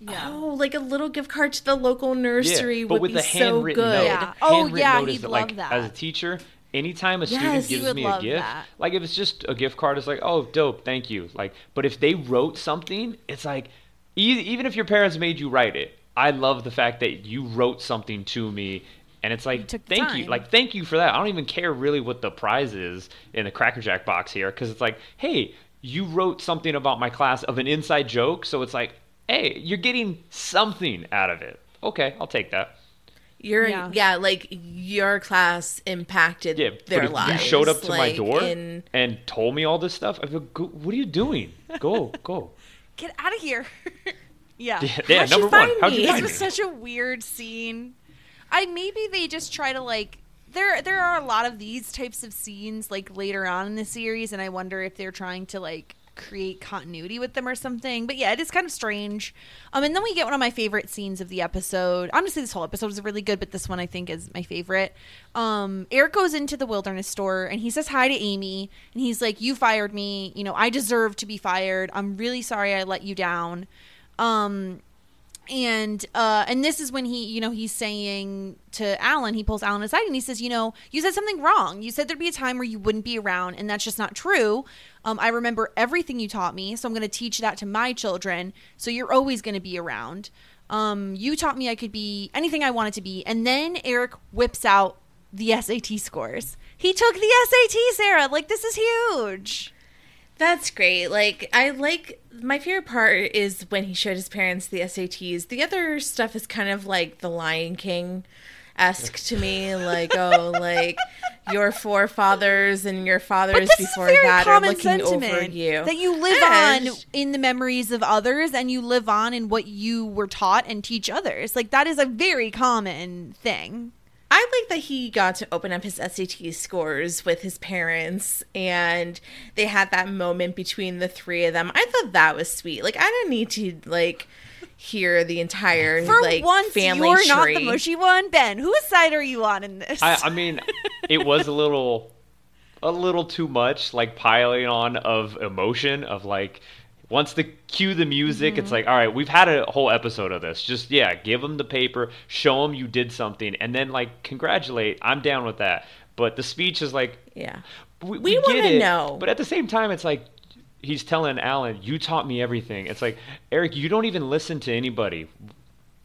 Oh, like a little gift card to the local nursery but would with be the so good. note. Yeah. Oh, yeah, note he'd that, love like, that. As a teacher, anytime a student Yes, he gives me a gift, that. like if it's just a gift card, it's like, oh, dope, thank you. Like, but if they wrote something, it's like, e- even if your parents made you write it, I love the fact that you wrote something to me And it's like, took the thank you, like thank you for that. I don't even care really what the prize is in the Cracker Jack box here, because it's like, hey, you wrote something about my class of an inside joke, so it's like, hey, you're getting something out of it. Okay, I'll take that. Your Yeah. yeah. like your class impacted Yeah, their but if lives. you showed up to my door in- and told me all this stuff, I'd go, go, what are you doing? Go, go. Get out of here. yeah. Yeah, yeah number one. find How'd you me? This find was such a weird scene. I maybe they just try to like there there are a lot of these types of scenes like later on in the series and I wonder if they're trying to like create continuity with them or something. But yeah, it is kind of strange. Um and then we get one of my favorite scenes of the episode. Honestly, this whole episode is really good, but this one I think is my favorite. Um Eric goes into the wilderness store and he says hi to Amy and he's like, "You fired me. You know, I deserve to be fired. I'm really sorry I let you down." Um and uh and this is when he you know he's saying to alan he pulls alan aside and he says you know you said something wrong. You said there'd be a time where you wouldn't be around and that's just not true. Um i remember everything you taught me so i'm going to teach that to my children so you're always going to be around. Um you taught me i could be anything i wanted to be. And then eric whips out the sat scores. He took the sat sarah. Like this is huge That's great. Like I like my favorite part is when he showed his parents the SATs. The other stuff is kind of like the Lion King esque to me. Like, oh, like your forefathers and your fathers before that are looking over you. that you live And- on in the memories of others, and you live on in what you were taught and teach others. Like that is a very common thing. I like that he got to open up his SAT scores with his parents and they had that moment between the three of them. I thought that was sweet. Like I don't need to like hear the entire For like once, family you're not the mushy one, Ben. Whose side are you on in this? I, I mean, it was a little, a little too much, like piling on of emotion of like, once the cue the music, Mm-hmm. it's like, all right, we've had a whole episode of this. Just yeah, give them the paper, show them you did something, and then like congratulate. I'm down with that. But the speech is like, Yeah. we, We we wanna know. But at the same time, it's like he's telling Alan, "You taught me everything." It's like Eric, you don't even listen to anybody.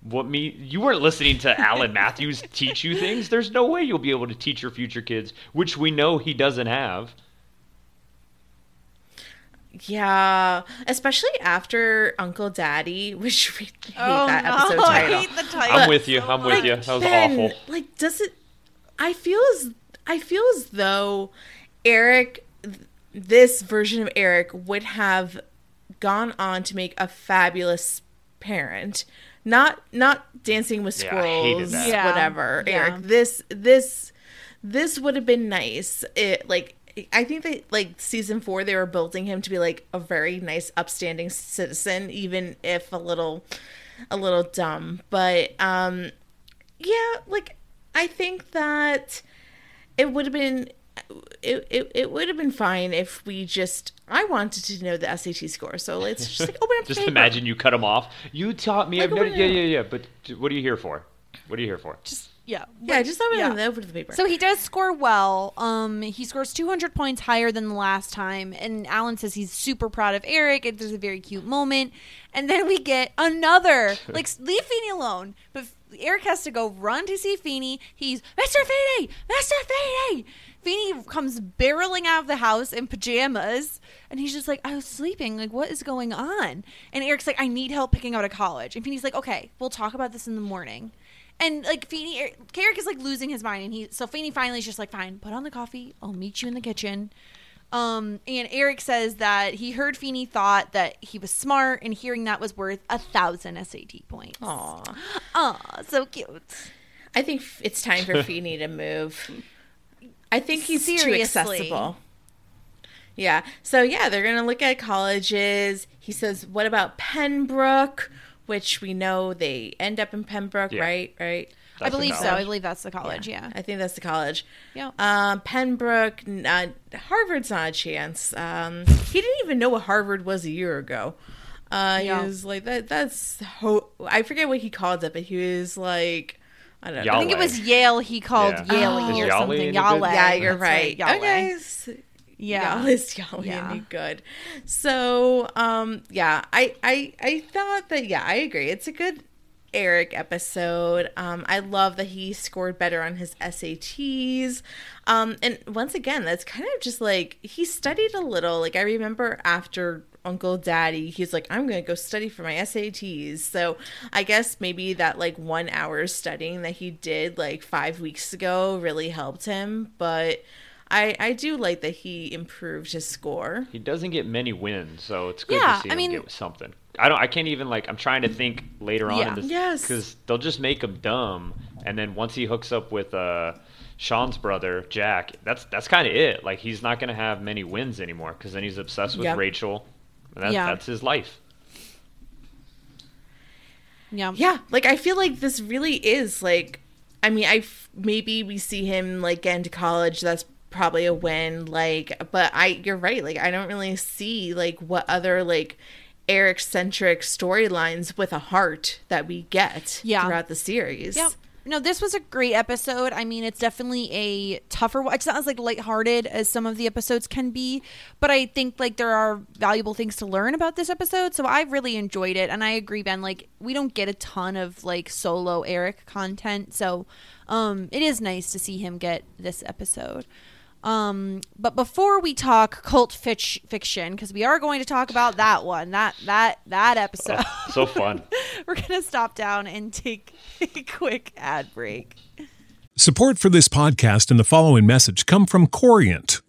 What me? You weren't listening to Alan Matthews teach you things. There's no way you'll be able to teach your future kids, which we know he doesn't have. Yeah, especially after Uncle Daddy, which we hate oh that no, episode I hate the title. I'm with you. I'm with much. you. That was Ben, awful. Like, does it? I feel as I feel as though Eric, this version of Eric, would have gone on to make a fabulous parent. Not not dancing with Yeah, I hated squirrels. Yeah, whatever. yeah. Eric, this this this would have been nice. It like. I think that like season four, they were building him to be like a very nice, upstanding citizen, even if a little, a little dumb. But um, yeah, like I think that it would have been it, it, it would have been fine if we just I wanted to know the SAT score. So let's just like open up Just paper. imagine you cut him off. You taught me. Like, do yeah, yeah, yeah. But what are you here for? What are you here for? Just yeah, Yeah, just open Yeah. it over to the paper. So he does score well. Um, he scores 200 points higher than the last time, and Alan says he's super proud of Eric. And there's a very cute moment, and then we get another like leave Feeney alone, but Eric has to go run to see Feeney. He's Mr. Feeney, Mr. Feeney. Feeney comes barreling out of the house in pajamas, and he's just like, "I was sleeping. Like, what is going on?" And Eric's like, "I need help picking out a college." And Feeney's like, "Okay, we'll talk about this in the morning." And like Feeney, Eric Eric is like losing his mind, and he so Feeney finally is just like, "Fine, put on the coffee. I'll meet you in the kitchen." Um, and Eric says that he heard Feeney thought that he was smart, and hearing that was worth a thousand SAT points. Aw. Aw, so cute. I think it's time for Feeney to move. I think he's too accessible. Yeah. So yeah, they're gonna look at colleges. He says, "What about Pembroke?" Which we know they end up in Pembroke, Yeah. right? Right. I That's a believe so. I believe that's the college. Yeah. I think that's the college. Yeah. Um, Pembroke, n- uh, Harvard's not a chance. Um, he didn't even know what Harvard was a year ago. Uh, he was like that. That's ho- I forget what he called it, but he was like, I don't know. I think it was Yale. He called Yeah. Yale Oh. or Is something. Yale. Yeah, you're That's right. Yahweh. Okay. Yeah. Y'all is Yahweh Yeah. any good. So, um, yeah, I, I, I thought that, yeah, I agree. It's a good, Eric episode. Um, I love that he scored better on his SATs. Um, and once again, that's kind of just like he studied a little. Like I remember after Uncle Daddy, he's like, I'm gonna go study for my SATs. So I guess maybe that like one hour studying that he did like five weeks ago really helped him. But I I do like that he improved his score. He doesn't get many wins, so it's good Yeah, to see I him mean- get something. I don't. I can't even like. I'm trying to think later on Yeah. in this Yes. because they'll just make him dumb, and then once he hooks up with uh, Sean's brother Jack, that's that's kind of it. Like he's not gonna have many wins anymore because then he's obsessed with Yep. Rachel. And that, Yeah. that's his life. Yeah. Yeah, like I feel like this really is like I mean, I f- maybe we see him like get into college. That's probably a win. Like, but I, you're right. Like, I don't really see like what other like Eric centric storylines with a heart that we get Yeah. throughout the series. Yep. No, this was a great episode. I mean, it's definitely a tougher one. It's not as like lighthearted as some of the episodes can be, but I think like there are valuable things to learn about this episode. So I really enjoyed it, and I agree, Ben. Like we don't get a ton of like solo Eric content, so um, it is nice to see him get this episode. Um, but before we talk cult fic- fiction, because we are going to talk about that one, that that that episode. Oh, so fun. We're going to stop down and take a quick ad break. Support for this podcast and the following message come from Corient.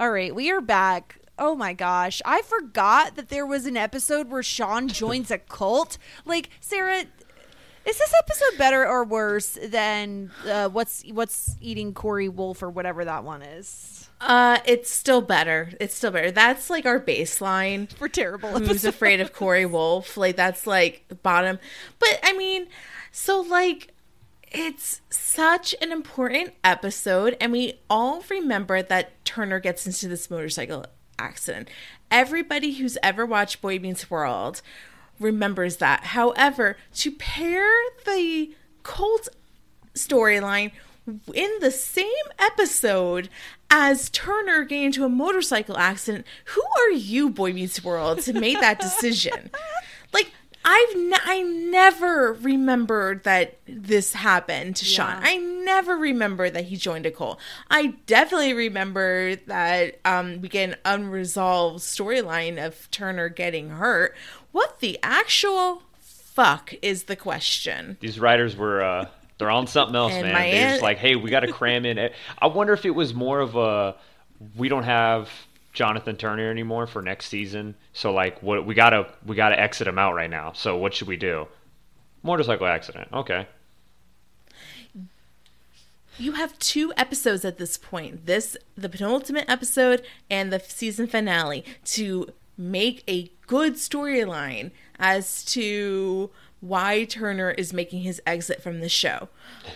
All right, we are back. Oh my gosh, I forgot that there was an episode where Sean joins a cult. Like, Sarah, is this episode better or worse than uh, what's what's eating Corey Wolf or whatever that one is? Uh, it's still better. It's still better. That's like our baseline. For terrible Who's episode. afraid of Corey Wolf? Like that's like bottom. But I mean, so like it's such an important episode and we all remember that Turner gets into this motorcycle accident. Everybody who's ever watched Boy Meets World remembers that. However, to pair the cult storyline in the same episode as Turner getting into a motorcycle accident. Who are you, Boy Meets World, to make that decision? like, I've ne- I never remembered that this happened to Sean. I never remember that he joined a cult. I definitely remember that um, we get an unresolved storyline of Turner getting hurt. What the actual fuck is the question? These writers were uh, they're on something else, man. my They're aunt- just like, hey, we got to cram in. I wonder if it was more of a we don't have Jonathan Turner anymore for next season, so like, what we gotta we gotta exit him out right now. So what should we do? Motorcycle accident. Okay. you have two episodes at this point this the penultimate episode and the season finale to make a good storyline as to why turner is making his exit from the show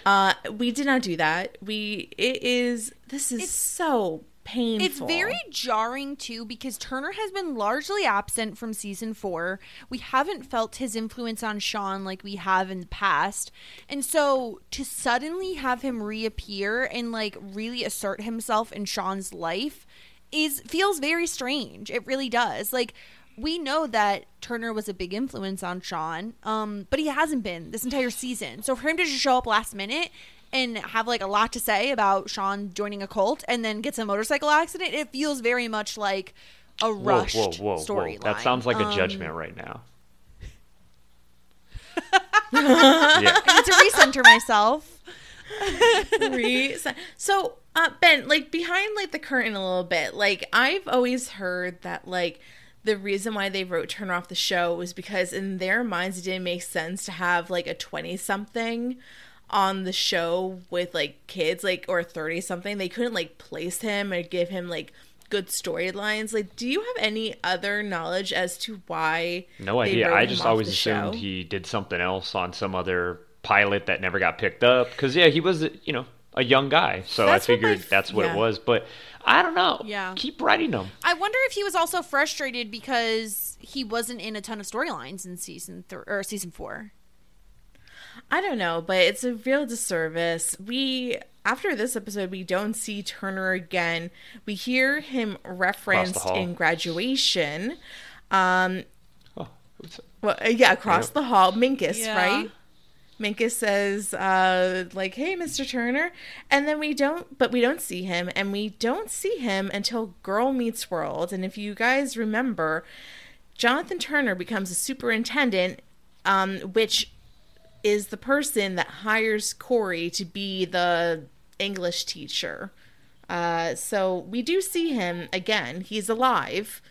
uh we did not do that we it is this is so painful. It's very jarring too because Turner has been largely absent from season four. We haven't felt his influence on Sean like we have in the past. And so to suddenly have him reappear and like really assert himself in Sean's life is feels very strange. It really does. Like we know that Turner was a big influence on Sean, um, but he hasn't been this entire season. So for him to just show up last minute and have like a lot to say about Sean joining a cult and then gets a motorcycle accident, it feels very much like a Whoa, rushed whoa, whoa, whoa! storyline. That sounds like a Um, judgment right now. yeah. I need to recenter myself. Re- so uh ben like behind like the curtain a little bit like i've always heard that like the reason why they wrote turn off the show was because in their minds it didn't make sense to have like a 20 something on the show with like kids like or 30 something they couldn't like place him or give him like good storylines like do you have any other knowledge as to why No idea. wrote I just always assumed show? he did something else on some other pilot that never got picked up. Because yeah, he was you know a young guy, so That's I what my figured f- that's what yeah. it was. But I don't know. Yeah. keep writing them. I wonder if he was also frustrated because he wasn't in a ton of storylines in season three or season four. I don't know, but it's a real disservice. We after this episode, we don't see Turner again. We hear him referenced in graduation. Um, Oh, well, uh, yeah, across Yep. the hall, Minkus, Yeah. right? Minkus says, uh, like, "Hey, Mr. Turner," and then we don't, but we don't see him, and we don't see him until Girl Meets World. And if you guys remember, Jonathan Turner becomes a superintendent, um, which is the person that hires Corey to be the English teacher. Uh, so we do see him again. He's alive,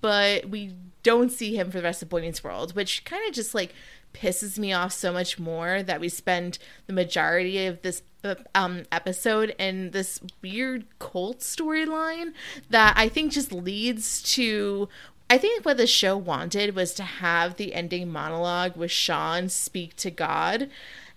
but we don't see him for the rest of Boy Meets World, which kind of just like pisses me off so much more that we spend the majority of this uh, um, episode in this weird cult storyline that I think just leads to. I think what the show wanted was to have the ending monologue with Sean speak to God.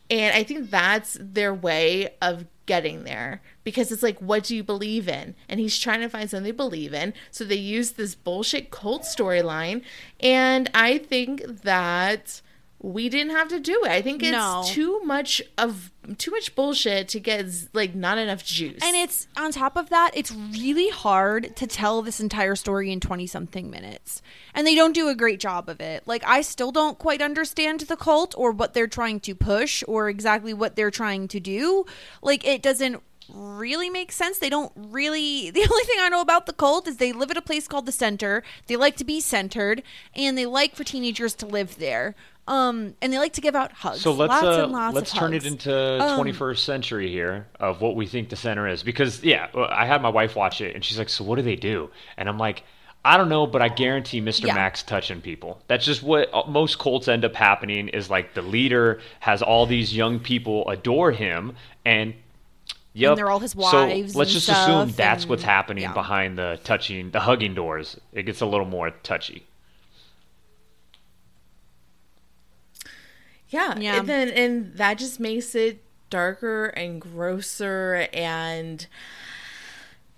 And I think that's their way of getting there because it's like, what do you believe in? And he's trying to find something to believe in. So they use this bullshit cult storyline. And I think that we didn't have to do it. I think it's No. too much of too much bullshit to get like not enough juice. And it's on top of that, it's really hard to tell this entire story in 20 something minutes. And they don't do a great job of it. Like, I still don't quite understand the cult or what they're trying to push or exactly what they're trying to do. Like, it doesn't really make sense. They don't really. The only thing I know about the cult is they live at a place called the Center. They like to be centered and they like for teenagers to live there. Um, and they like to give out hugs. So let's lots uh, and let's turn it hugs. into Um, 21st century here of what we think the center is because yeah, I had my wife watch it and she's like, "So what do they do?" And I'm like, "I don't know, but I guarantee Mr. Yeah. Max touching people. That's just what uh, most cults end up happening is like the leader has all these young people adore him and Yep. they're all his wives. So let's and just assume that's and- what's happening yeah. behind the touching, the hugging doors. It gets a little more touchy. Yeah, Yeah. And then and that just makes it darker and grosser and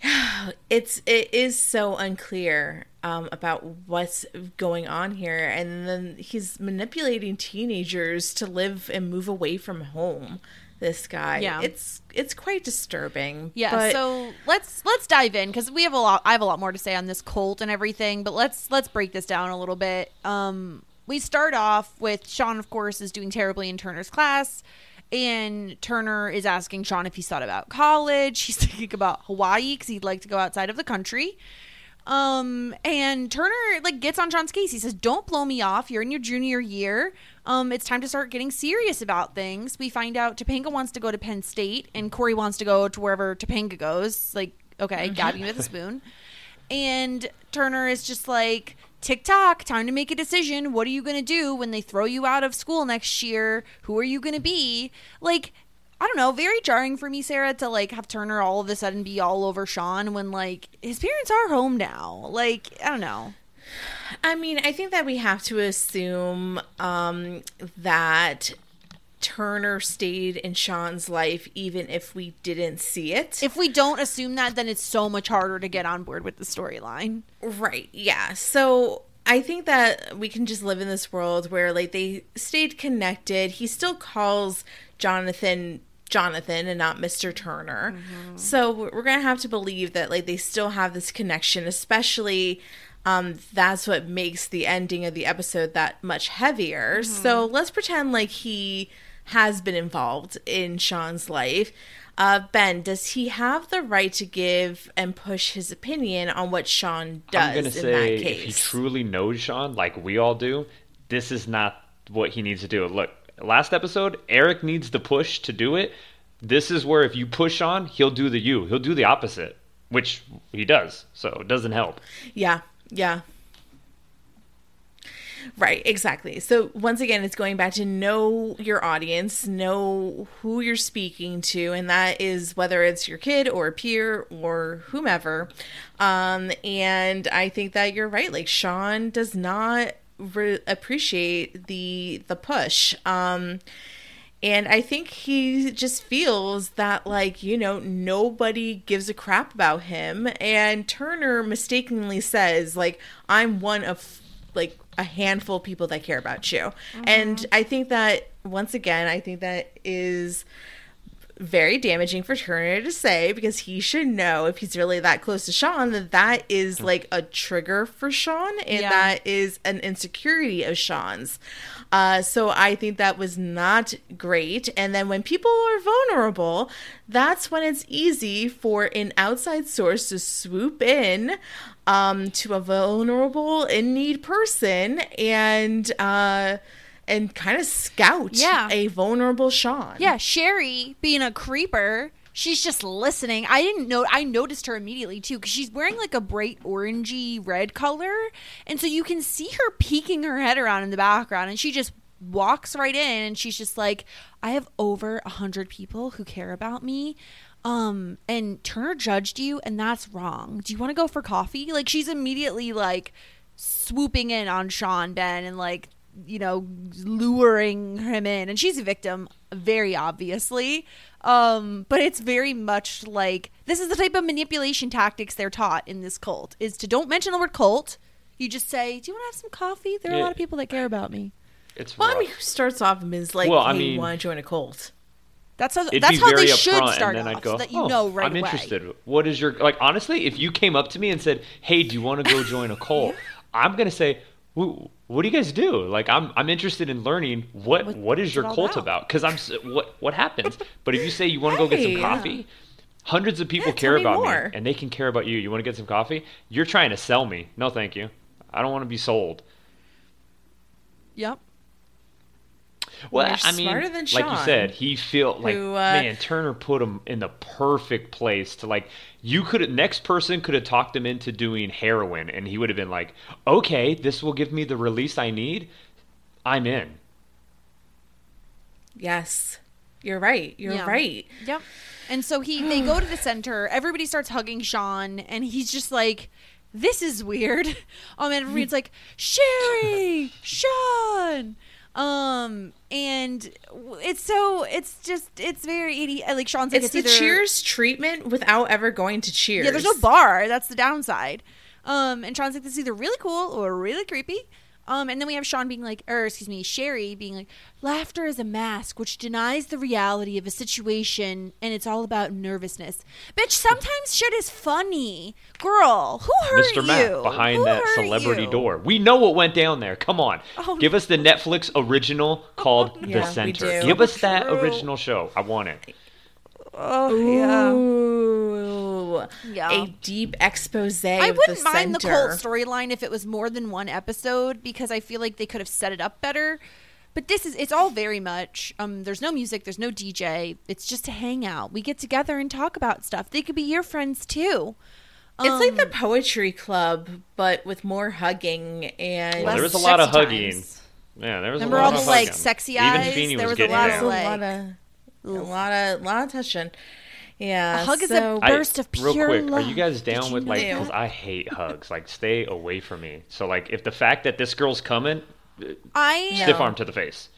it's it is so unclear um, about what's going on here and then he's manipulating teenagers to live and move away from home this guy Yeah. it's it's quite disturbing Yeah, but- so let's let's dive in because we have a lot. I have a lot more to say on this cult and everything, but let's let's break this down a little bit. Um, we start off with Sean, of course, is doing terribly in Turner's class, and Turner is asking Sean if he's thought about college. He's thinking about Hawaii because he'd like to go outside of the country. Um, and Turner like gets on Sean's case. He says, "Don't blow me off. You're in your junior year. Um, it's time to start getting serious about things." We find out Topanga wants to go to Penn State, and Corey wants to go to wherever Topanga goes. Like, okay, me with a spoon. And Turner is just like, "Tick tock, time to make a decision. What are you gonna do when they throw you out of school next year? Who are you gonna be?" Like. I don't know, very jarring for me, Sarah, to like have Turner all of a sudden be all over Sean when like his parents are home now. Like, I don't know. I mean, I think that we have to assume um, that Turner stayed in Sean's life even if we didn't see it. If we don't assume that, then it's so much harder to get on board with the storyline. Right. Yeah. So I think that we can just live in this world where like they stayed connected. He still calls Jonathan Jonathan and not Mr. Turner. So we're going to have to believe that like they still have this connection, especially um that's what makes the ending of the episode that much heavier. So let's pretend like he has been involved in Sean's life. Uh, ben, does he have the right to give and push his opinion on what Sean does I'm gonna in say that if he truly knows Sean, like we all do, this is not what he needs to do. Look, last episode, Eric needs to push to do it. This is where if you push on, he'll do the you. He'll do the opposite, which he does. So it doesn't help. yeah, yeah. Right, exactly. So once again, it's going back to know your audience, know who you're speaking to, and that is whether it's your kid or a peer or whomever. Um, and I think that you're right. Like Sean does not re- appreciate the the push. Um, and I think he just feels that, like, you know, nobody gives a crap about him. And Turner mistakenly says, like, I'm one of, like, a handful of people that care about you. And I think that, once again, I think that is very damaging for Turner to say because he should know if he's really that close to Sean that that is like a trigger for Sean and Yeah. that is an insecurity of Sean's. Uh, so I think that was not great. And then when people are vulnerable, that's when it's easy for an outside source to swoop in um, to a vulnerable, in need person and uh, and kind of scout Yeah. a vulnerable Sean. Yeah, Sherry being a creeper, she's just listening. I didn't know. I noticed her immediately too because she's wearing like a bright orangey red color, and so you can see her peeking her head around in the background, and she just walks right in, and she's just like, "I have over a hundred people who care about me." Um, and Turner judged you, and that's wrong. Do you want to go for coffee? Like, she's immediately like swooping in on Sean Ben and like you know luring him in. And she's a victim very obviously. Um but it's very much like this is the type of manipulation tactics they're taught in this cult is to don't mention the word cult. You just say do you want to have some coffee? There are a lot of people that care about me. It's Well, I mean, who starts off and is like, Well, hey, I you mean- want to join a cult? That's how It'd that's how they should start and then off I'd go, so that you "Oh, know right I'm away interested. What is your like? Honestly, if you came up to me and said, "Hey, do you want to go join a cult?" I'm gonna say, "Wh- "What do you guys do?" Like, I'm I'm interested in learning what What- what is your cult about? Because I'm what what happens. But if you say you want to go get Hey, some yeah. coffee. Hundreds of people Yeah, care me about more. me, and they can care about you. You want to get some coffee? You're trying to sell me. No, thank you. I don't want to be sold. yep Well, You're I mean, smarter than like you said, he feel like who, uh, man. Turner put him in the perfect place to like. You could next person could have talked him into doing heroin, and he would have been like, "Okay, this will give me the release I need. I'm in." Yes. You're right. You're Yeah. right. Yep. And so he they go to the center. Everybody starts hugging Sean, and he's just like, "This is weird." Um, and everybody's like, "Sherry, Sean." Um, and it's so it's just it's very idi- like Sean's like It's, the either- Cheers treatment without ever going to Cheers. Yeah, there's no bar. That's the downside. Um, and Sean's like, this is either really cool or really creepy. Um, and then we have Sean being like, or excuse me, Sherry being like, laughter is a mask which denies the reality of a situation, and it's all about nervousness. Bitch, sometimes shit is funny. Girl, who hurt Mr. you? Matt behind Who that celebrity you? door. We know what went down there. Come on. Oh, Give us the Netflix original called Yeah, The Center. Give us that True. original show. I want it. Oh, yeah. Ooh. Yeah. A deep expose. I wouldn't the mind the center. cult storyline if it was more than one episode because I feel like they could have set it up better. But this is it's all very much um there's no music, there's no DJ. It's just a hangout. We get together and talk about stuff. They could be your friends too. It's like Um, the poetry club, but with more hugging and Well, there was a lot of hugging. times. Yeah, there was Remember a lot all of the, like, hugging. sexy Even eyes? There was was a lot of, down. a like- lot of a lot of lot of touching. Yeah. A hug is a a I- burst of pure real quick, love. are you guys down you with like? Because I hate hugs. Like, stay away from me. So, like, if the fact that this girl's coming, I stiff No. arm to the face.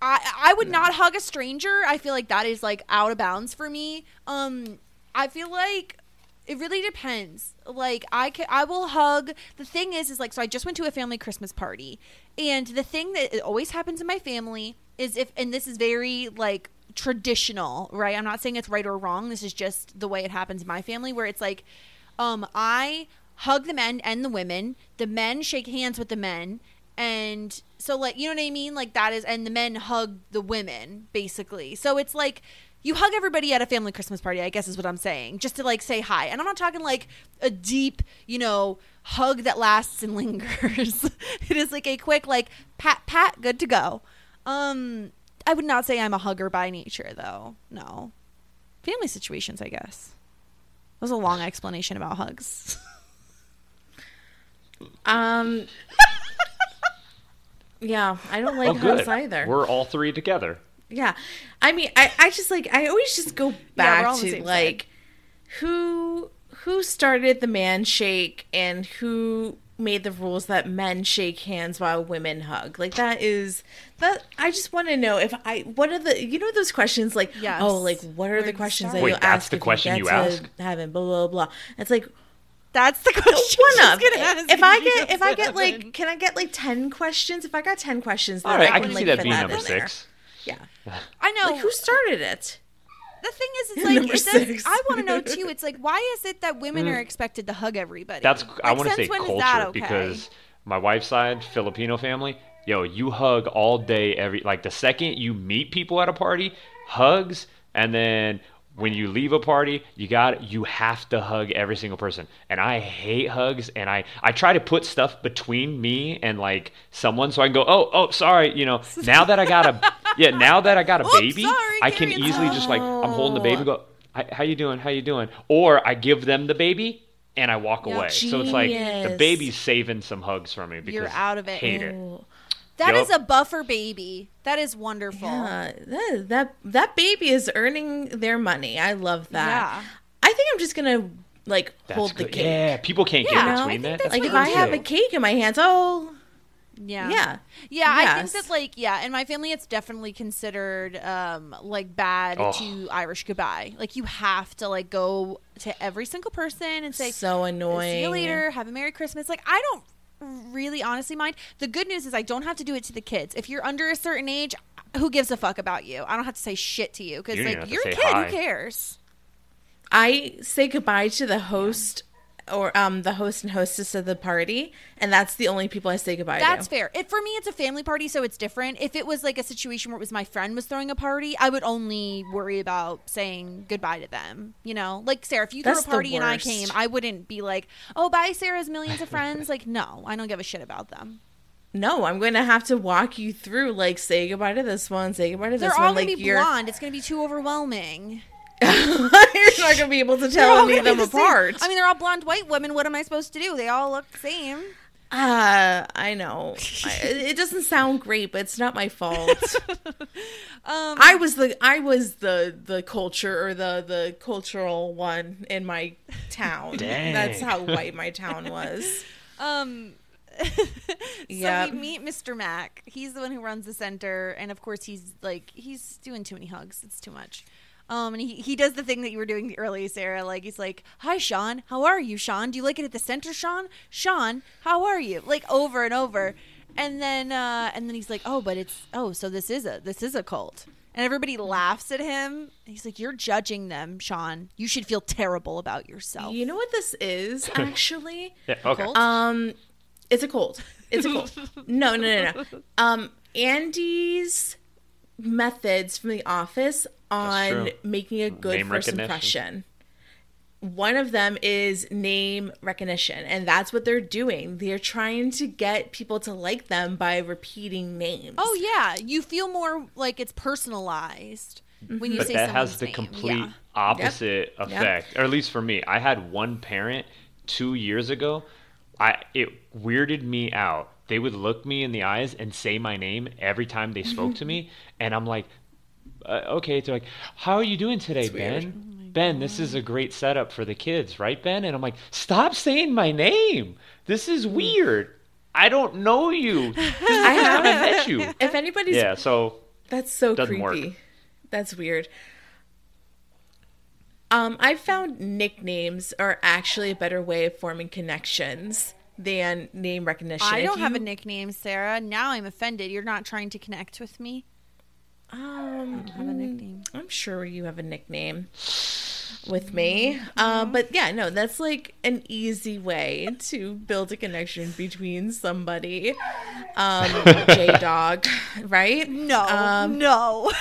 I I would not hug a stranger. I feel like that is like out of bounds for me. Um, I feel like it really depends. Like I can, I will hug. The thing is, is like so. I just went to a family Christmas party, and the thing that it always happens in my family is if, and this is very like traditional, right? I'm not saying it's right or wrong. This is just the way it happens in my family, where it's like, um, I hug the men and the women. The men shake hands with the men, and so like you know what I mean. Like that is, and the men hug the women basically. So it's like you hug everybody at a family Christmas party, I guess is what I'm saying, just to like say hi. And I'm not talking like a deep, you know, hug that lasts and lingers. it is like a quick like pat pat, good to go. Um I would not say I'm a hugger by nature though. No. Family situations, I guess. That was a long explanation about hugs. Um. yeah, I don't like Oh, hugs either. We're all three together. Yeah. I mean, I, I just like I always just go back all on the to same like who who started the man shake and who made the rules that men shake hands while women hug. Like that is that I just want to know if I what are the you know those questions like Yes. oh like what are Where the questions start? that Wait, you'll that's ask the question get you to ask? heaven blah blah blah. It's like That's the question. one she's up. If I get if I get said. like can I get like 10 questions? If I got 10 questions then All right, I I can, can like, see that fit being number in there. six. Yeah. I know Like who started it? The thing is, it's like Number it does, six. I want to know too. It's like why is it that women are expected to hug everybody? Mm. That's I Like, want to say since when is culture okay? because my wife's side, Filipino family, yo, you hug all day every like the second you meet people at a party, hugs, and then when you leave a party, you got you have to hug every single person. And I hate hugs and I I try to put stuff between me and like someone so I can go, "Oh, oh, sorry, you know, now that I got a yeah, now that I got a Oops, baby, sorry, I can carrying easily just like I'm holding the baby go, "How you doing? How you doing?" Or I give them the baby and I walk Yep. away. So it's like the baby's saving some hugs from me because You're out of it. Hate it. That Yup. is a buffer baby. That is wonderful. Yeah, that, that that baby is earning their money. I love that. Yeah. I think I'm just gonna like That's hold the cake. Yeah, people can't Yeah, get I between that. Like if I have a cake in my hands, oh Yeah. yeah, Yeah, I think that like yeah, in my family it's definitely considered um like bad Oh. to Irish goodbye. Like you have to like go to every single person and say so annoying. See you later. Have a Merry Christmas. Like I don't really honestly mind. The good news is I don't have to do it to the kids. If you're under a certain age, who gives a fuck about you? I don't have to say shit to you because You like even have to you're a kid. hi. Who cares? I say goodbye to the host or um the host and hostess of the party, and that's the only people I say goodbye That's to. That's fair. It, for me, it's a family party, so it's different. If it was like a situation where it was my friend was throwing a party, I would only worry about saying goodbye to them. You know, like Sarah, if you That's threw a party and I came, I wouldn't be like, "Oh, bye, Sarah's millions of friends." like, no, I don't give a shit about them. No, I'm going to have to walk you through like say goodbye to this one, say goodbye to They're this all one. gonna Like be you're blonde. It's gonna be too overwhelming. you're not gonna be able to tell any of them the same. apart. I mean, they're all blonde white women. What am I supposed to do? They all look the same. Uh, I know. I, it doesn't sound great, but it's not my fault. Um, I was the I was the the culture or the the cultural one in my town. Dang. That's how white my town was. Um, so Yeah. we meet Mr. Mac. He's the one who runs the center, and of course, he's like he's doing too many hugs. It's too much. Um, and he, he does the thing that you were doing earlier, Sarah. Like he's like, "Hi, Sean. How are you, Sean? Do you like it at the center, Sean? Sean, how are you?" Like over and over, and then uh, and then he's like, "Oh, but it's oh, so this is a this is a cult." And everybody laughs at him. He's like, "You're judging them, Sean. You should feel terrible about yourself." You know what this is actually? Yeah, okay. Cult? Um, it's a cold. It's a cold. no, no, no, no. Um, Andy's methods from the office on making a good Name first impression. One of them is name recognition, and that's what they're doing. They're trying to get people to like them by repeating names. Oh yeah, you feel more like it's personalized when you say it. but say that has the name. complete Yeah. opposite effect or at least for me i had one parent two years ago i it weirded me out they would look me in the eyes and say my name every time they spoke to mm-hmm. me and i'm like uh, okay they're like how are you doing today ben ben this is a great setup for the kids right ben and i'm like stop saying my name this is weird i don't know you I i have. met you If anybody's yeah so That's so creepy. work. That's weird. Um, I found nicknames are actually a better way of forming connections than name recognition. I don't have a nickname, Sarah. Now I'm offended. You're not trying to connect with me. Um, I have a nickname. I'm sure you have a nickname with me. Um, but yeah, no, that's like an easy way to build a connection between somebody. Um, J Dog, right? No, Um, no.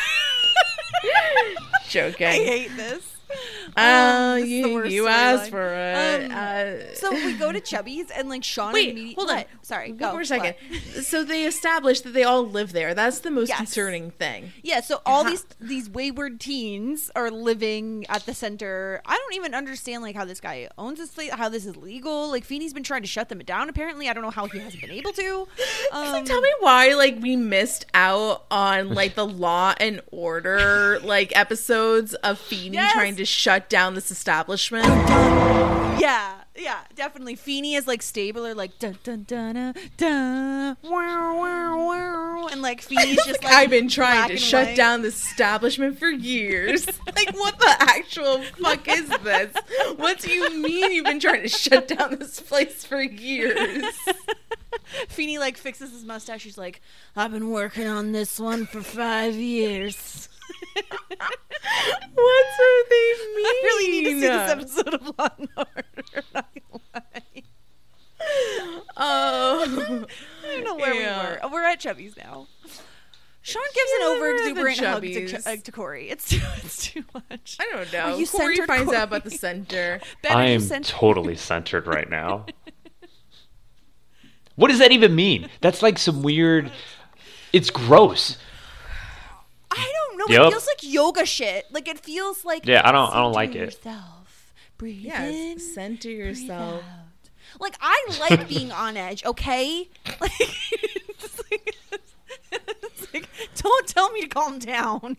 joking. I hate this. Oh, is the you, you asked for it. Um, uh, So we go to Chubby's and like Sean. Wait, immediately- hold on. what? Sorry, go. more second. What? So they established that they all live there. That's the most Yes. concerning thing. Yeah, so all How- these these wayward teens are living at the center. I don't even understand like how this guy owns this place, how this is legal. Like Feeney's been trying to shut them down. Apparently, I don't know how he hasn't been able to. Um, So tell me why, like, we missed out on like the Law and Order like episodes of Feeney Yes. trying to shut down this establishment. Yeah, yeah, definitely. Feeney is like Stabler, like dun dun dun dun, dun wow, wow, wow, and like Feeney's just like I've been trying to shut white. down this establishment for years. like, what the actual fuck is this? What do you mean you've been trying to shut down this place for years? Feeney like fixes his mustache. He's like, I've been working on this one for five years. What do they mean? I really need to see this episode of Law and Order. Not gonna lie. Oh, I don't know where Yeah. we were. Oh, we're at Chubby's now. Sean gives Yeah, an we're at the over exuberant hug to, Chubby's. uh, to Corey. It's too, it's too much. I don't know. Are you Corey centered, finds Corey? out about the center. Ben, I am centered? totally centered right now. what does that even mean? That's like some weird. It's gross. I don't know. Yup. It feels like yoga shit. Like it feels like Yeah, I don't- I don't center like it. Yourself. Breathe Yeah, in, center yourself. out. Like I like being on edge. Okay. Like, it's like, it's like, don't tell me to calm down.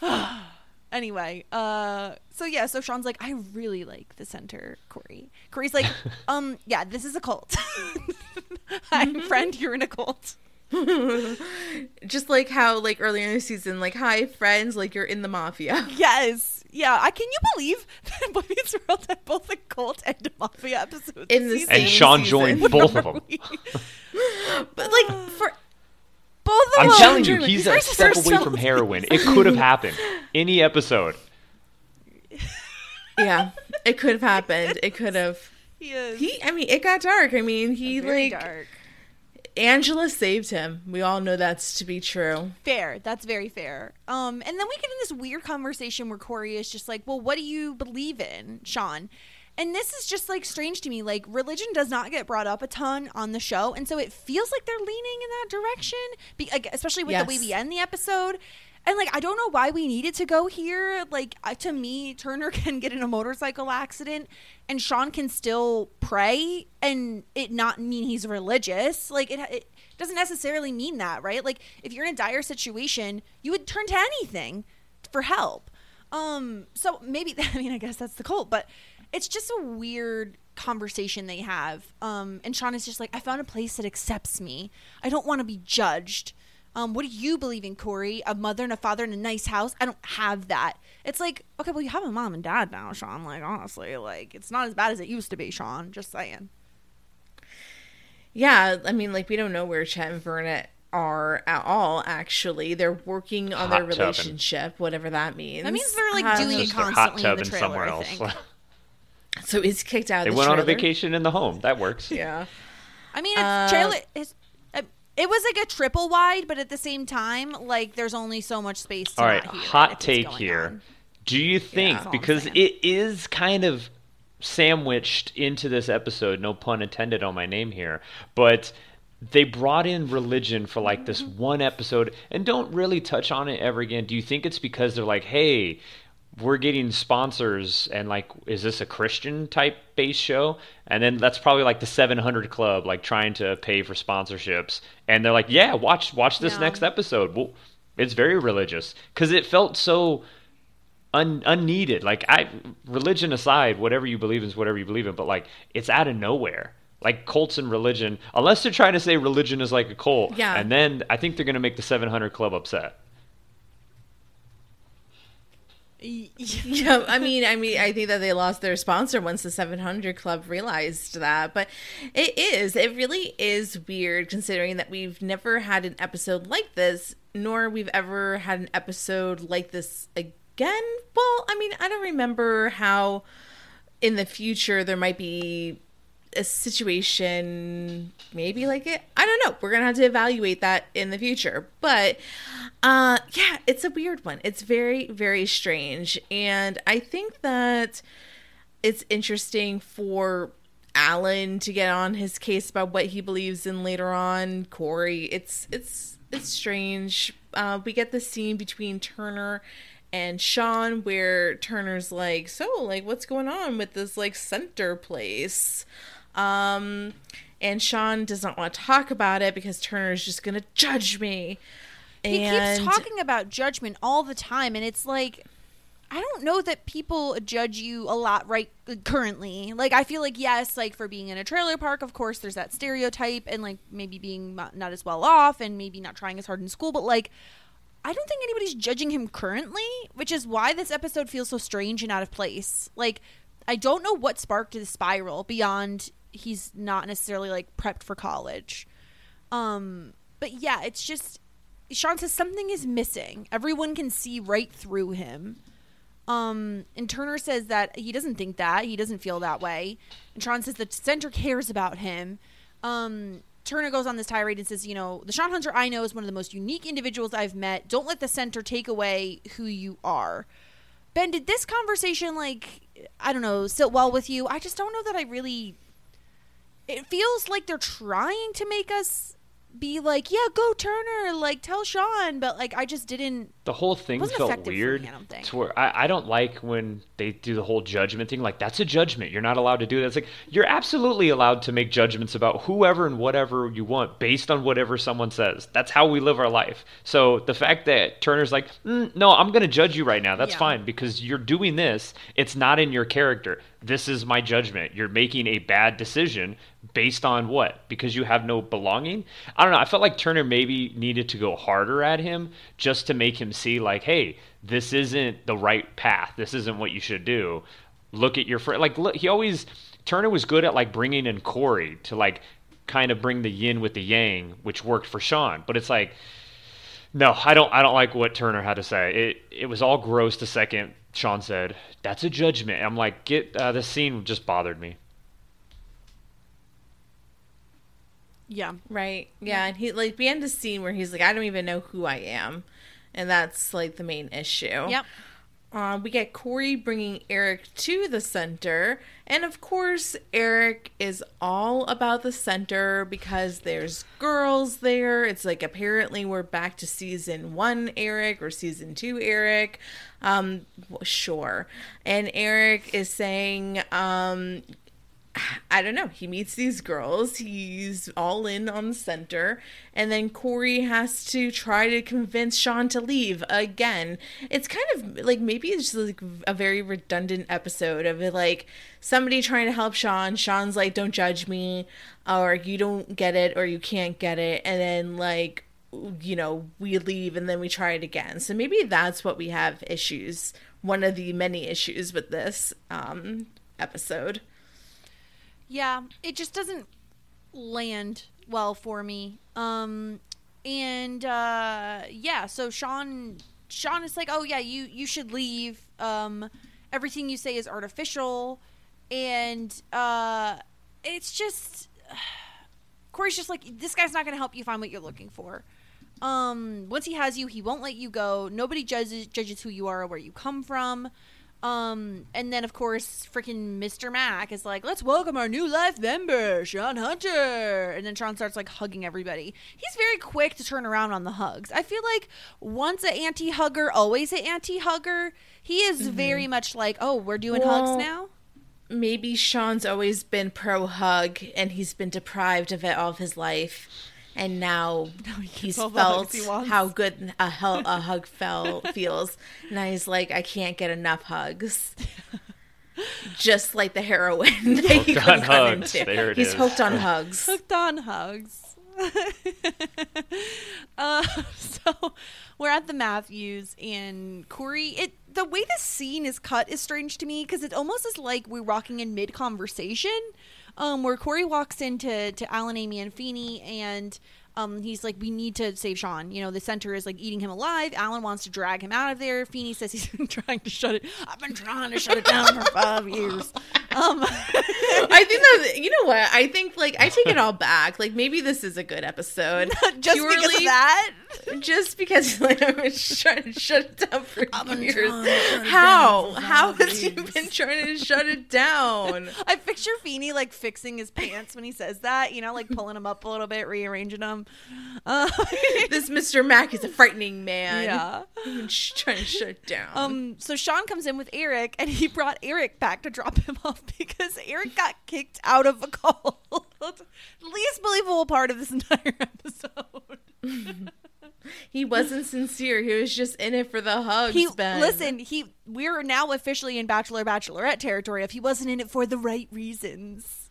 anyway, uh, so yeah, so Sean's like, I really like the center, Corey. Corey's like, um, yeah, this is a cult. Hi, friend, you're in a cult. Just like how, like earlier in the season, like hi friends, like you're in the mafia. Yes. Yeah. I can you believe that Boy Meets World had both a cult and a mafia episode In this the season? And Same Sean season. joined both of them. But like for both of I'm them. telling you, he's a step first away from heroin. It could have happened. Any episode. yeah, it could have happened. It could have. He is He, I mean, it got dark. I mean, he very like dark. Angela saved him. We all know that's to be true. Fair. That's very fair. Um, and then we get in this weird conversation where Corey is just like, "Well, what do you believe in, Sean?" And this is just like strange to me. Like religion does not get brought up a ton on the show, and so it feels like they're leaning in that direction, be, especially with the way we end the episode. And like, I don't know why we needed to go here. Like, to me, Turner can get in a motorcycle accident, and Sean can still pray, and it not mean he's religious. Like, it, it doesn't necessarily mean that, right? Like, if you're in a dire situation, you would turn to anything for help. Um, so maybe I mean, I guess that's the cult, but it's just a weird conversation they have. Um, and Sean is just like, I found a place that accepts me. I don't want to be judged. Um, what do you believe in, Corey? A mother and a father in a nice house? I don't have that. It's like, okay, well, you have a mom and dad now, Sean. Like, honestly, like, it's not as bad as it used to be, Sean. Just saying. Yeah, I mean, like we don't know where Chet and Verna are at all. Actually, they're working on their Hot tubbing. relationship, whatever that means. That means they're like Um, doing it Just they're hot constantly in the trailer. somewhere I else. think. So he's kicked out. They of the went on a vacation in the home. That works. Yeah. I mean, it's Uh, trailer. It's, it was like a triple wide, but at the same time, like there's only so much space. To All right, not hear it if hot take here. on. Do you think That's because it is kind of sandwiched into this episode, no pun intended on my name here, but they brought in religion for like this Mm-hmm. one episode and don't really touch on it ever again. Do you think it's because they're like, "Hey, we're getting sponsors and like is this a Christian type based show?" And then that's probably like the 700 club like trying to pay for sponsorships and they're like, "Yeah, watch watch this No. next episode." Well, it's very religious cuz it felt so un, unneeded. Like I, religion aside, whatever you believe in is whatever you believe in. But like, it's out of nowhere. like cults and religion, unless they're trying to say religion is like a cult. Yeah. And then I think they're going to make the 700 Club upset. yeah, I mean, I mean, I think that they lost their sponsor once the 700 Club realized that. But it is, it really is weird considering that we've never had an episode like this, nor we've ever had an episode like this again. Well, I mean, I don't remember how in the future there might be a situation maybe like it. I don't know. We're gonna have to evaluate that in the future. But uh yeah it's a weird one. It's very very strange. And i think that it's interesting for alan to get on his case about what he believes in later on. Corey it's it's it's strange. Uh we get the scene between turner and Sean where Turner's like, "So, like what's going on with this like center place?" Um and Sean does not want to talk about it because Turner's just going to judge me. He and keeps talking about judgment all the time, and it's like I don't know that people judge you a lot right currently. Like I feel like yes, like for being in a trailer park, of course, there's that stereotype, and like maybe being not not as well off, and maybe not trying as hard in school, but like. I don't think anybody's judging him currently, which is why this episode feels so strange and out of place. Like, I don't know what sparked the spiral beyond he's not necessarily like prepped for college. Um, but yeah, it's just Sean says something is missing. Everyone can see right through him. Um, and Turner says that he doesn't think that. He doesn't feel that way. And Sean says the center cares about him. Um, Turner goes on this tirade and says, you know, the Sean Hunter I know is one of the most unique individuals I've met. Don't let the center take away who you are. Ben, did this conversation, like, I don't know, sit well with you? I just don't know that I really. It feels like they're trying to make us be like, yeah, go Turner, like, tell Sean, but, like, I just didn't. The whole thing felt weird. me, I don't to where I, I don't like when they do the whole judgment thing. Like that's a judgment. You're not allowed to do that. It's like you're absolutely allowed to make judgments about whoever and whatever you want based on whatever someone says. That's how we live our life. So the fact that Turner's like, mm, no, I'm going to judge you right now. That's Yeah. fine because you're doing this. It's not in your character. This is my judgment. You're making a bad decision based on what? Because you have no belonging? I don't know. I felt like Turner maybe needed to go harder at him just to make him see, like, hey, this isn't the right path. This isn't what you should do. Look at your friend. Like, look, he always, Turner was good at, like, bringing in Corey to, like, kind of bring the yin with the yang, which worked for Sean. But it's like, no, I don't. I don't like what Turner had to say. It it was all gross. The second Sean said, "That's a judgment," I'm like, get uh, the scene just bothered me. Yeah. Right. Yeah, and he like we end the scene where he's like, I don't even know who I am, and that's like the main issue. Yep. Uh, we get Corey bringing Eric to the center, and of course, Eric is all about the center because there's girls there. It's like apparently we're back to season one Eric or season two Eric. Um, sure. And Eric is saying, um, I don't know. He meets these girls. He's all in on the center. And then Corey has to try to convince Sean to leave again. It's kind of like maybe it's just like a very redundant episode of like somebody trying to help Sean. Sean's like, don't judge me, or you don't get it, or you can't get it. And then like, you know, we leave and then we try it again. So maybe that's what we have issues. One of the many issues with this um, episode. Yeah, it just doesn't land well for me. Um and uh yeah, so Sean Sean is like, "Oh yeah, you you should leave. Um everything you say is artificial." And uh it's just Corey's just like, "This guy's not going to help you find what you're looking for." Um once he has you, he won't let you go. Nobody judges judges who you are or where you come from. Um, and then of course, freaking Mr. Mac is like, "Let's welcome our new life member, Sean Hunter." And then Sean starts like hugging everybody. He's very quick to turn around on the hugs. I feel like once an anti-hugger, always an anti-hugger. He is very much like, "Oh, we're doing Well, hugs now." maybe Sean's always been pro hug and he's been deprived of it all of his life. And now he's all the felt he how good a, hel- a hug felt feels. Now he's like, I can't get enough hugs. just like the heroin that he Hooked on hugs. into. There it He's is. hooked on hugs. hooked on hugs. uh, so we're at the Matthews and Corey. It the way the scene is cut is strange to me because it almost is like we're walking in mid conversation, um, where Corey walks into to Alan, Amy, and Feeney, and um, he's like, "We need to save Sean." You know, the center is like eating him alive. Alan wants to drag him out of there. Feeney says he's been trying to shut it. I've been trying to shut it down for five years. Um, I think that you know what I think. Like I take it all back. Like maybe this is a good episode. just because of that. Just because like I was trying to shut it down for been years. to shut it How? How has you years. been trying to shut it down? I picture Feeney like fixing his pants when he says that, you know, like pulling them up a little bit, rearranging them. Uh, this Mr. Mac is a frightening man. yeah. I'm trying to shut it down. Um. So Sean comes in with Eric, and he brought Eric back to drop him off because Eric got kicked out of a call. the least believable part of this entire episode. he wasn't sincere. He was just in it for the hugs. He ben. listen. He we're now officially in Bachelor Bachelorette territory. If he wasn't in it for the right reasons.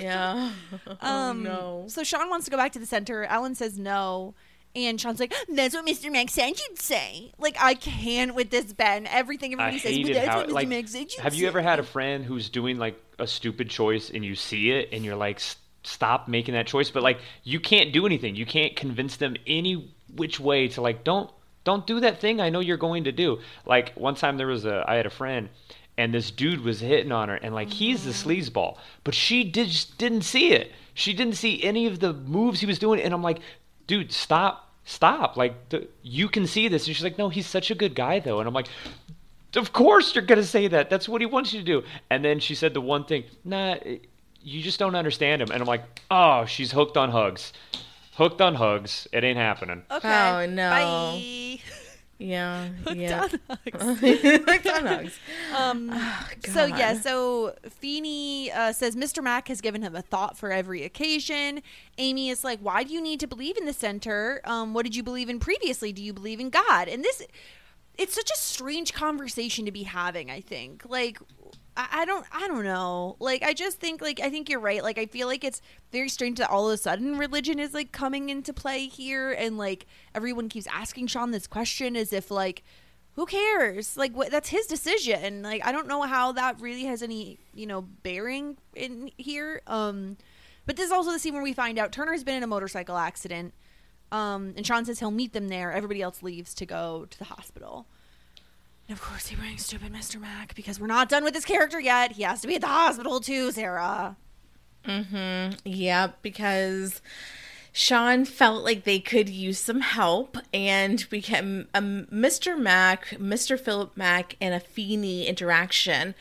Yeah. Oh, Um, no. So Sean wants to go back to the center. Alan says no. And Sean's like, that's what Mr. Max said you'd say. Like, I can't with this, Ben. Everything I everybody says, but that's how what Mr. like. Max said you'd Have you say." ever had a friend who's doing like a stupid choice and you see it and you're like, stop making that choice, but like you can't do anything. You can't convince them any which way to like don't don't do that thing I know you're going to do. Like one time there was a I had a friend and this dude was hitting on her and like he's the mm-hmm. sleazeball, but she did just didn't see it. She didn't see any of the moves he was doing and I'm like, dude, stop. Stop! Like the, you can see this, and she's like, "No, he's such a good guy, though." And I'm like, of course you're gonna say that. That's what he wants you to do. And then she said the one thing, nah, eh, you just don't understand him. And I'm like, oh, she's hooked on hugs. Hooked on hugs. It ain't happening. Oh, okay. Oh, no. Bye. Yeah. Hooked yeah. on hugs. Hooked on hugs. Um, Oh, so yeah, so Feeney uh, says Mr. Mac has given him a thought for every occasion. Amy is like, "Why do you need to believe in the center? Um, what did you believe in previously? Do you believe in God?" And this, it's such a strange conversation to be having. I think, like, I, don't, I don't know. Like, I just think, like, I think you're right. Like, I feel like it's very strange that all of a sudden religion is like coming into play here, and like everyone keeps asking Sean this question as if like who cares? Like what that's his decision. Like I don't know how that really has any, you know, bearing in here. Um but this is also the scene where we find out Turner's been in a motorcycle accident. Um and Sean says he'll meet them there. Everybody else leaves to go to the hospital. And of course he brings stupid Mr. Mac because we're not done with this character yet. He has to be at the hospital too, Sarah. Mm-hmm. Yeah, because Sean felt like they could use some help, and we can um, Mr. Mac, Mr. Philip Mac, and a Feeney interaction,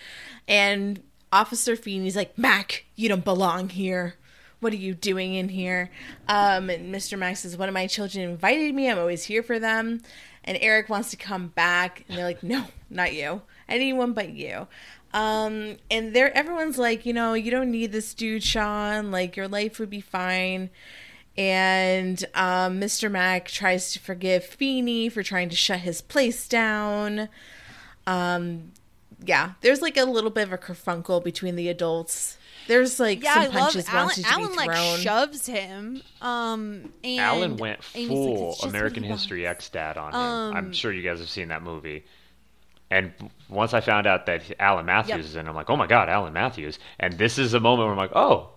and Officer Feeney's like, "Mac, you don't belong here. What are you doing in here?" Um, and Mr. Mac says, "One of my children invited me. I'm always here for them." And Eric wants to come back, and they're like, "No, not you. Anyone but you." Um, and there, everyone's like, you know, you don't need this dude, Sean. Like, your life would be fine. And um, Mr. Mac tries to forgive Feeney for trying to shut his place down. Um, yeah, there's like a little bit of a kerfunkle between the adults. There's like Yeah, I some love punches Alan. wanted to Alan be like shoves him. Um, and Alan went Amy's like, full "It's just what American. History X dad on him. Um, I'm sure you guys have seen that movie. And once I found out that Alan Matthews Yep. is in, I'm like, oh my god, Alan Matthews. And this is a moment where I'm like, oh,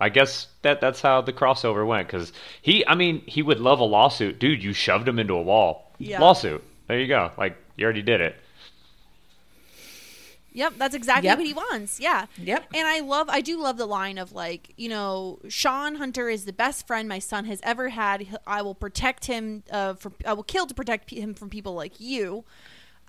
I guess that that's how the crossover went. Because he, I mean, he would love a lawsuit, dude. You shoved him into a wall. Yeah. Lawsuit. There you go. Like you already did it. Yep, that's exactly Yep. what he wants. Yeah. Yep. And I love, I do love the line of like, you know, Sean Hunter is the best friend my son has ever had. I will protect him. Uh, for I will kill to protect him from people like you.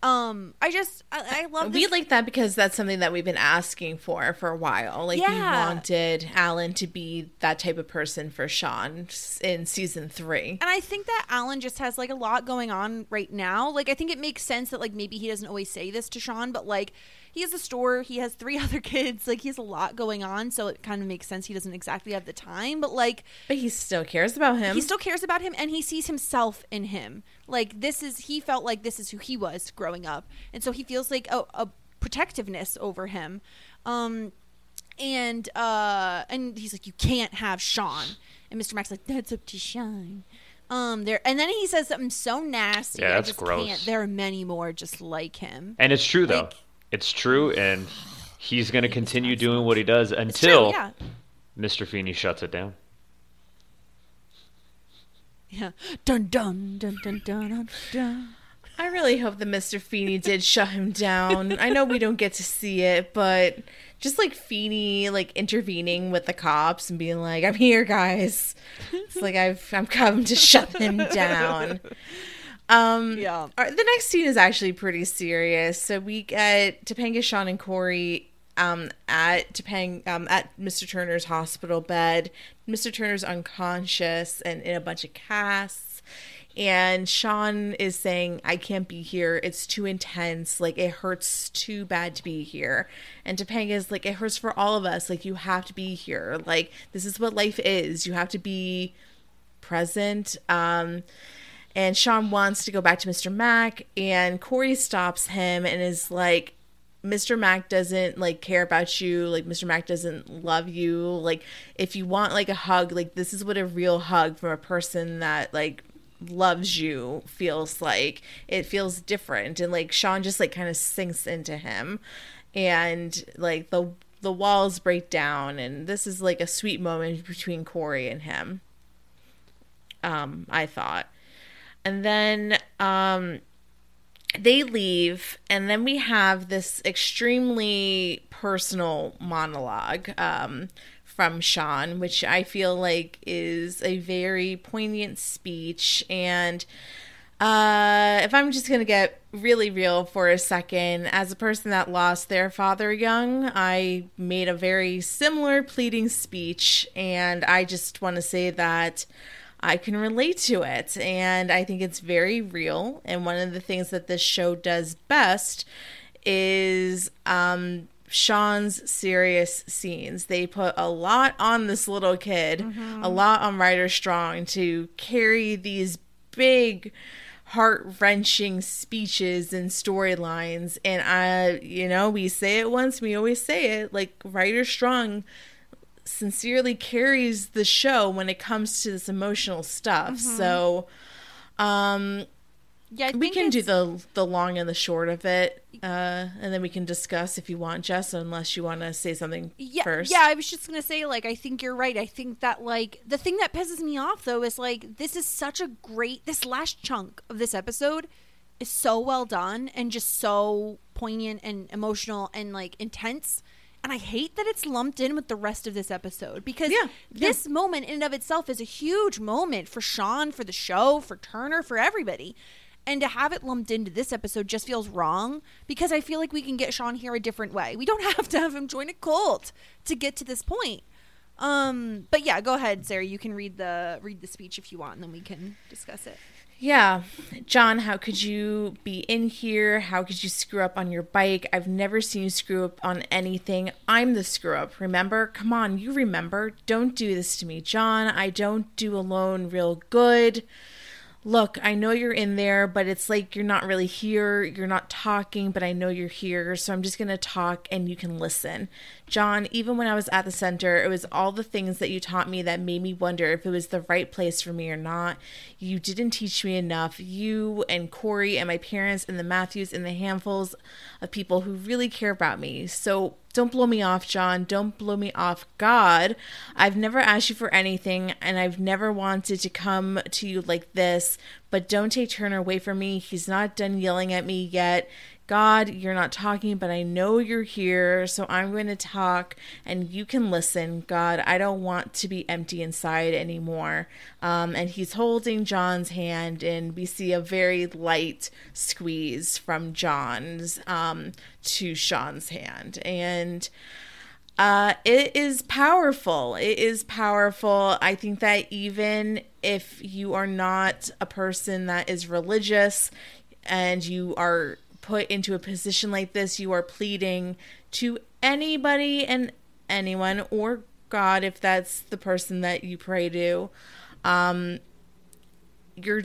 Um, I just, I, I love. We like that because that's something that we've been asking for for a while. Like we wanted Alan to be that type of person for Sean in season three. And I think that Alan just has like a lot going on right now. Like I think it makes sense that like maybe he doesn't always say this to Sean, but like he has a store, he has three other kids, like he has a lot going on, so it kind of makes sense he doesn't exactly have the time, but like But he still cares about him. he still cares about him and he sees himself in him. Like this is he felt like this is who he was growing up. And so he feels like a, a protectiveness over him. Um, and uh, and he's like, you can't have Sean. And Mr. Mac's like, that's up to Sean. Um, there, and then he says something so nasty. Yeah, I that's just gross. Can't. There are many more just like him. And it's true though. Like- it's true, and he's going to continue doing what he does until true, yeah, Mr. Feeney shuts it down. yeah. Dun dun dun dun dun dun. dun. I really hope that Mr. Feeney did shut him down. I know we don't get to see it, but just like Feeney like intervening with the cops and being like, "I'm here, guys." It's like I've I'm come to shut them down. Um, Yeah. our- the next scene is actually pretty serious. So we get Topanga, Sean, and Corey um, at Topanga um, at Mr. Turner's hospital bed. Mr. Turner's unconscious and in a bunch of casts. And Sean is saying, I can't be here. It's too intense. Like, it hurts too bad to be here. And Topanga is like, it hurts for all of us. Like, you have to be here. Like, this is what life is. You have to be present. Um, and Sean wants to go back to Mr. Mac, and Corey stops him and is like, Mr. Mac doesn't like care about you. Like Mr. Mac doesn't love you. Like if you want like a hug, like this is what a real hug from a person that like loves you feels like. It feels different. And like Sean just like kind of sinks into him and like the the walls break down and this is like a sweet moment between Corey and him. Um, I thought. And then um they leave and then we have this extremely personal monologue um, from sean which i feel like is a very poignant speech. And uh, if i'm just gonna get really real for a second as a person that lost their father young i made a very similar pleading speech. And i just want to say that I can relate to it. And I think it's very real. And one of the things that this show does best is um, Sean's serious scenes. They put a lot on this little kid, a lot on Ryder Strong to carry these big heart wrenching speeches and storylines. And I, you know, we say it once, we always say it. Like Ryder Strong sincerely carries the show when it comes to this emotional stuff. So, um, Yeah, I we can do the the long and the short of it, uh, and then we can discuss if you want, Jess. Unless you want to say something yeah, first. Yeah, I was just gonna say, like, I think you're right. I think that, like, the thing that pisses me off though is like this is such a great. This last chunk of this episode is so well done and just so poignant and emotional and like intense. And I hate that it's lumped in with the rest of this episode because Yeah, yeah. this moment in and of itself is a huge moment for Sean, for the show, for Turner, for everybody. And to have it lumped into this episode just feels wrong because I feel like we can get Sean here a different way. We don't have to have him join a cult to get to this point. Um, but yeah, go ahead, Sarah. You can read the read the speech if you want, and then we can discuss it. Yeah. John, how could you be in here? How could you screw up on your bike? I've never seen you screw up on anything. I'm the screw up, remember? Come on, you remember. Don't do this to me, John. I don't do alone real good. Look, I know you're in there, but it's like you're not really here. You're not talking, but I know you're here. So I'm just going to talk and you can listen. John, even when I was at the center, it was all the things that you taught me that made me wonder if it was the right place for me or not. You didn't teach me enough. You and Corey and my parents and the Matthews and the handfuls of people who really care about me. So don't blow me off, John. Don't blow me off, God. I've never asked you for anything, and I've never wanted to come to you like this, but don't take Turner away from me. He's not done yelling at me yet. God, you're not talking, but I know you're here, so I'm going to talk and you can listen. God, I don't want to be empty inside anymore. Um, and he's holding John's hand, and we see a very light squeeze from John's um, to Sean's hand. And uh, it is powerful. It is powerful. I think that even if you are not a person that is religious and you are put into a position like this, you are pleading to anybody and anyone or God, if that's the person that you pray to. Um, you're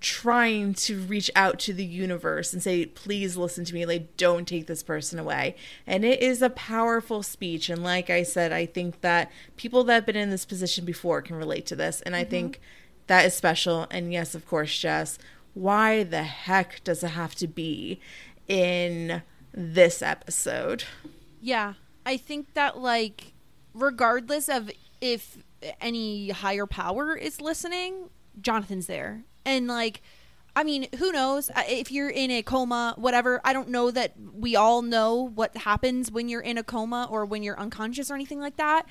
trying to reach out to the universe and say, please listen to me. Like, don't take this person away. And it is a powerful speech. And like I said, I think that people that have been in this position before can relate to this. And I think that is special. And yes, of course, Jess, why the heck does it have to be in this episode? Yeah, I think that like regardless of if any higher power is listening, Jonathan's there. And like I mean, who knows if you're in a coma, whatever. I don't know that we all know what happens when you're in a coma or when you're unconscious or anything like that.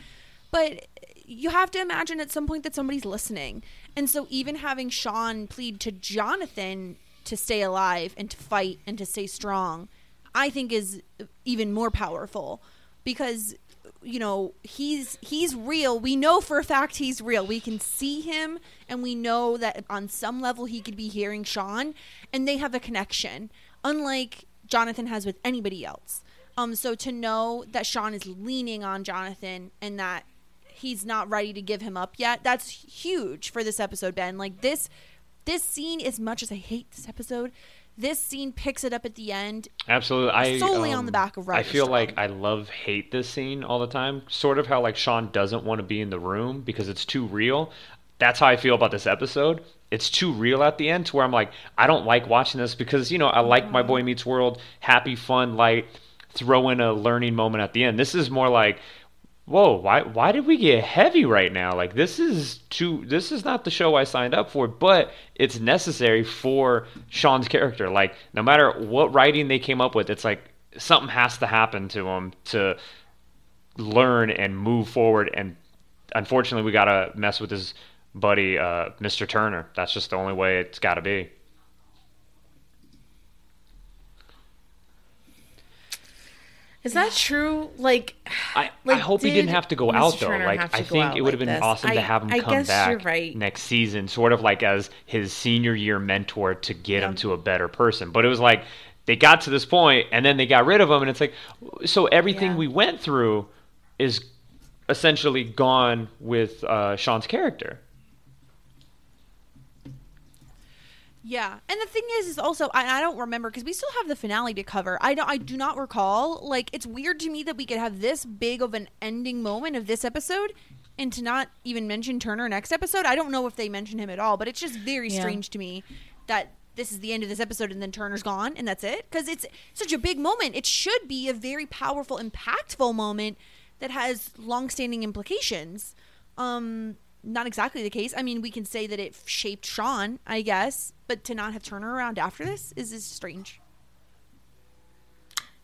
But you have to imagine at some point that somebody's listening. And so even having Sean plead to Jonathan to stay alive and to fight and to stay strong, I think is even more powerful because you know he's he's real. We know for a fact he's real. We can see him and we know that on some level he could be hearing sean and they have a connection unlike jonathan has with anybody else. Um so to know that sean is leaning on jonathan and that he's not ready to give him up yet that's huge for this episode ben like this this scene as much as i hate this episode this scene picks it up at the end Absolutely. I Solely on um, the back of I feel strong. like I love hate this scene all the time. Sort of how like Sean doesn't want to be in the room because it's too real. That's how I feel about this episode. It's too real at the end to where I'm like, I don't like watching this because, you know, I like my boy meets world, happy, fun, light, throw in a learning moment at the end. This is more like whoa why why did we get heavy right now? Like this is too this is not the show i signed up for but it's necessary for sean's character. Like no matter what writing they came up with it's like something has to happen to him to learn and move forward. And unfortunately we gotta mess with his buddy uh, mr turner. That's just the only way it's gotta be Is that true? Like, I, I Like, hope he didn't have to go Mr. out though. Turner Like I think it would have like been this? awesome to have him I come back right. next season, sort of like as his senior year mentor to get him to a better person. But it was like they got to this point and then they got rid of him, and it's like so everything Yeah. we went through is essentially gone with uh, Sean's character. Yeah, and the thing is, is also I, I don't remember because we still have the finale to cover. I don't, I do not recall. Like, it's weird to me that we could have this big of an ending moment of this episode, and to not even mention Turner next episode. I don't know if they mention him at all, but it's just very Yeah. strange to me that this is the end of this episode and then Turner's gone and that's it because it's such a big moment. It should be a very powerful, impactful moment that has long-standing implications. Um, not exactly the case. I mean, we can say that it shaped Sean, I guess, but to not have Turner around after this is, is strange.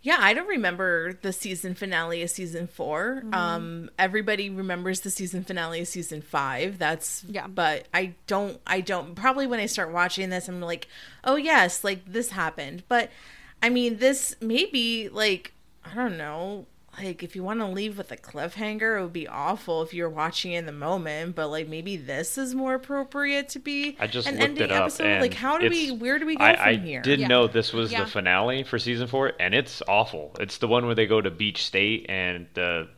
yeah, I don't remember the season finale of season 4 Mm-hmm. Um, everybody remembers the season finale of season five. That's Yeah. but I don't. I don't. Probably when I start watching this, I'm like, oh yes, like this happened. But I mean, this maybe like I don't know. Like if you want to leave with a cliffhanger, it would be awful if you're watching in the moment. But like maybe this is more appropriate to be I just an looked ending it up. episode. and like how do we? Where do we go I, from I here? didn't Yeah. know this was Yeah. the finale for season four, and it's awful. It's the one where they go to Beach State and the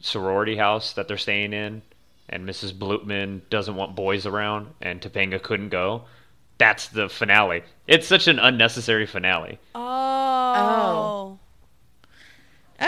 sorority house that they're staying in, and Mrs. Blutman doesn't want boys around, and Topanga couldn't go. That's the finale. It's such an unnecessary finale. Oh. oh.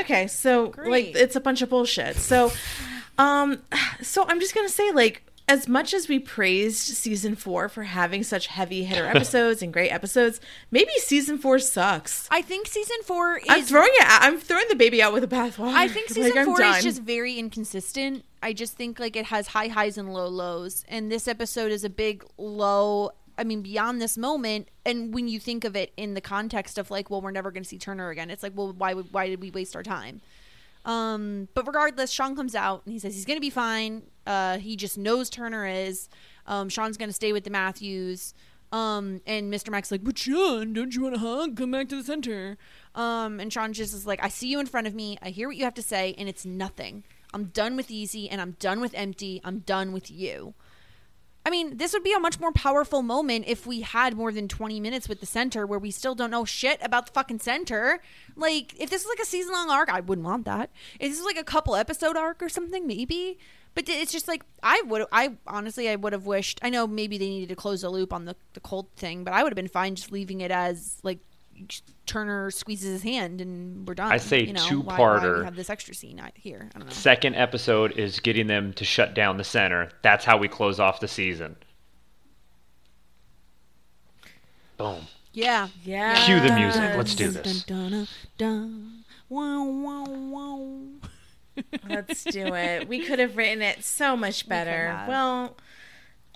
Okay, so Great. like it's a bunch of bullshit. So um so I'm just going to say like as much as we praised season 4 for having such heavy hitter episodes and great episodes, maybe season 4 sucks. I think season four is. I'm throwing it out, I'm throwing the baby out with the bathwater. I think season Like, four done. is just very inconsistent. I just think like it has high highs and low lows, and this episode is a big low. I mean, beyond this moment, and when you think of it in the context of like, well, we're never going to see Turner again. It's like, well, why would why did we waste our time? Um, but regardless, Sean comes out and he says he's going to be fine. Uh, he just knows Turner is. Um, Sean's going to stay with the Matthews. Um, and Mr. Mac's like, but Sean, don't you want a hug? Come back to the center. Um, and Sean just is like, I see you in front of me. I hear what you have to say, and it's nothing. I'm done with easy, and I'm done with empty. I'm done with you. I mean, this would be a much more powerful moment if we had more than 20 minutes with the center where we still don't know shit about the fucking center. Like, if this was like a season long arc, I wouldn't want that. If this was like a couple episode arc or something, maybe. But it's just like I would. I honestly, I would have wished. I know maybe they needed to close the loop on the the cold thing, but I would have been fine just leaving it as like Turner squeezes his hand and we're done. I say you know? Why, why two-parter. we have this extra scene out here? I don't know. Second episode is getting them to shut down the center. That's how we close off the season. Boom. Yeah. Yeah. Cue the music. Let's do this. dun, dun, dun. Wow, wow, wow. Let's do it. We could have written it so much better. have. Well,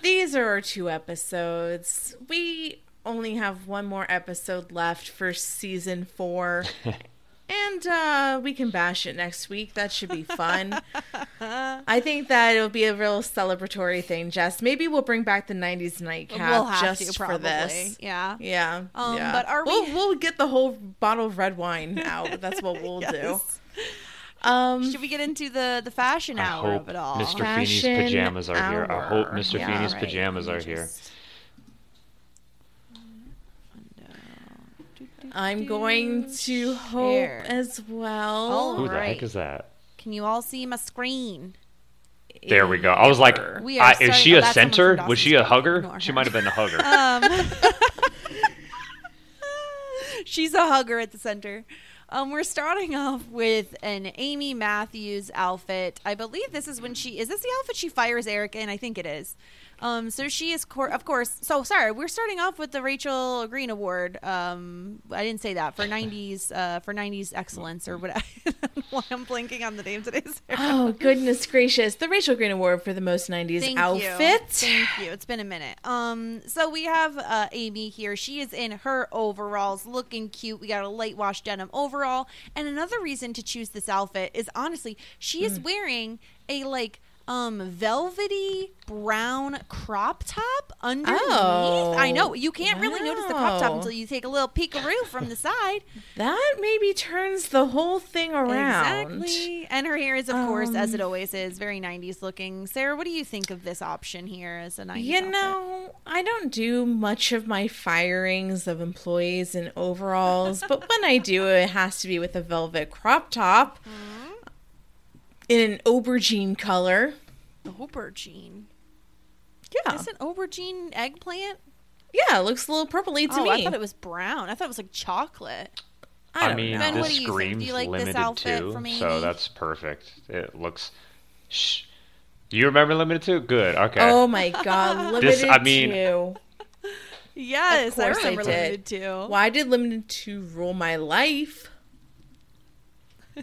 these are our two episodes. We only have one more episode left for season four. and uh, we can bash it next week. That should be fun. I think that it'll be a real celebratory thing, Jess. Maybe we'll bring back the 90s nightcap We'll have just to for this. Yeah. Yeah. Um, yeah. but are we- We'll, we'll get the whole bottle of red wine out. That's what we'll do. Um, Should we get into the the fashion I hour of it all? Mr. Feeney's Fashion pajamas are here. I hope. Mr. Yeah, Feeney's right. pajamas are me here. I'm going to hope as well. All Who the right. heck is that? Can you all see my screen? There we go. I was like, We are I, is she oh, a that's someone center? from Was she a Creek. hugger? Ignore She her. might have been a hugger. Um, she's a hugger at the center. Um, we're starting off with an Amy Matthews outfit. I believe this is when she is this the outfit she fires Eric in? I think it is. Um, so she is, cor- of course. So sorry, we're starting off with the Rachel Green Award. Um, I didn't say that for '90s uh, for '90s excellence or what. Why I'm blanking on the name today. Sarah. Oh goodness gracious! The Rachel Green Award for the most '90s Thank outfit. You. Thank you. It's been a minute. Um, so we have uh, Amy here. She is in her overalls, looking cute. We got a light wash denim overall, and another reason to choose this outfit is honestly she is wearing a like um velvety brown crop top underneath. Oh, I know you can't really notice the crop top until you take a little peekaroo from the side. That maybe turns the whole thing around. Exactly. And her hair is, of course, as Um, it always is, very 90s looking. Sarah, what do you think of this option here as a 90s You outfit? know, I don't do much of my firings of employees in overalls, but when I do, it has to be with a velvet crop top in an aubergine color. Aubergine. Yeah, Is it aubergine eggplant? yeah, it looks a little purpley to oh, me. I thought it was brown. I thought it was like chocolate. I, I don't mean, know. Ben, what this do you think? Do screams you like this limited outfit two, from Amy? so that's perfect. It looks. Shh. Do you remember Limited Too? Good. Okay. Oh my god, limited This- I mean- two. Yes, Of course I I remember did. Limited Too. Why did Limited Too rule my life?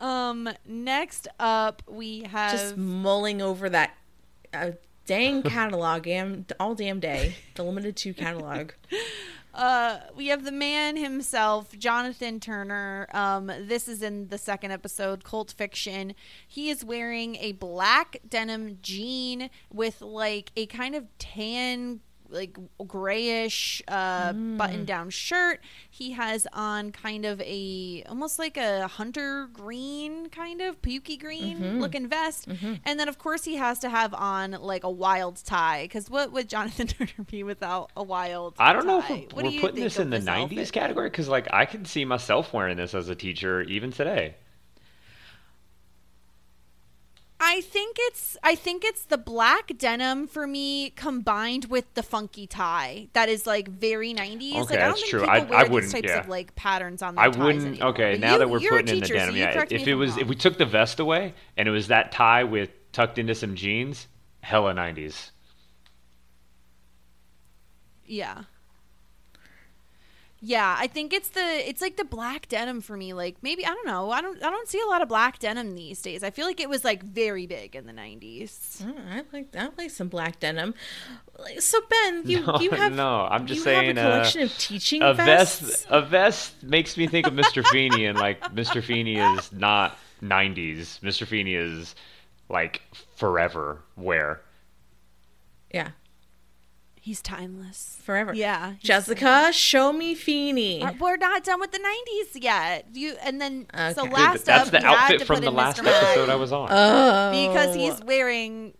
Um, next up we have Just mulling over that uh, dang catalog all damn day. The Limited Too catalog. Uh, we have the man himself, Jonathan Turner. Um, this is in the second episode, Cult Fiction. He is wearing a black denim jean with like a kind of tan, like grayish uh, button-down mm. shirt. He has on kind of a almost like a hunter green, kind of pukey green mm-hmm. looking vest, mm-hmm. and then of course he has to have on like a wild tie. Because what would Jonathan Turner be without a wild? Tie? I don't know if we're, What we're putting this in the this 90s outfit? category because, like, I can see myself wearing this as a teacher even today. I think it's I think it's the black denim for me combined with the funky tie that is like very 90s. like Okay, I don't that's think true. people I- wear I wouldn't- types yeah. of like patterns on their I wouldn't. anymore. Okay, But now you- that we're putting in the teacher, so denim, yeah. If if it was, wrong. if we took the vest away and it was that tie with tucked into some jeans, hella 90s. Yeah. Yeah, I think it's the it's like the black denim for me. Like maybe I don't know. I don't I don't see a lot of black denim these days. I feel like it was like very big in the 90s. Oh, I like I like some black denim. Like, So Ben, you No, you have no, I'm just you saying, have a collection uh, of teaching A vests. vest, a vest makes me think of Mr. Feeney, and like Mr. Feeney is not 90s. Mr. Feeney is like forever wear. Yeah, He's timeless. forever. Yeah. he's Jessica, show me Feeney. We're not done with the '90s yet. You and then so Okay. Dude, last That's up, the outfit from the last Mr. Episode I was on. Oh, because he's wearing.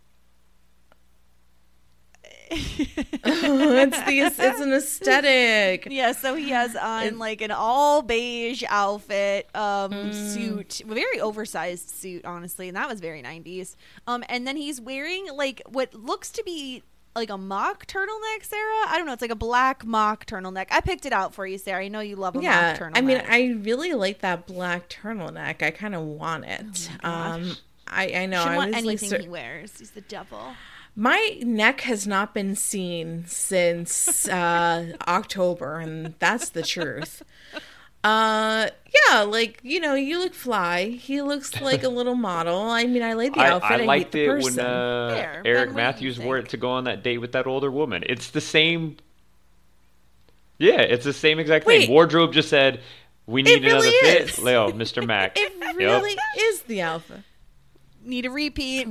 it's the it's an aesthetic. Yeah, so he has on like an all beige outfit, um, Mm. suit, very oversized suit, honestly, and that was very nineties. Um, and then he's wearing like what looks to be like a mock turtleneck, Sarah. I don't know, it's like a black mock turtleneck. I picked it out for you, Sarah. I know you love a mock Yeah, turtleneck. I mean, I really like that black turtleneck. I kind of want it. um, I I know. should I want was like, anything cer- he wears. He's the devil. my neck has not been seen since uh, October, and that's the truth. Uh, yeah, like you know, you look fly. He looks like a little model. I mean, I like the I, outfit. I, I hate liked the it person. when uh, There, Eric what Matthews wore it to go on that date with that older woman. It's the same. Yeah, it's the same exact Wait. thing. Wardrobe just said, "We need really another is. fit." Leo, Mr. Mac. it Yep. really is the alpha. Need a repeat.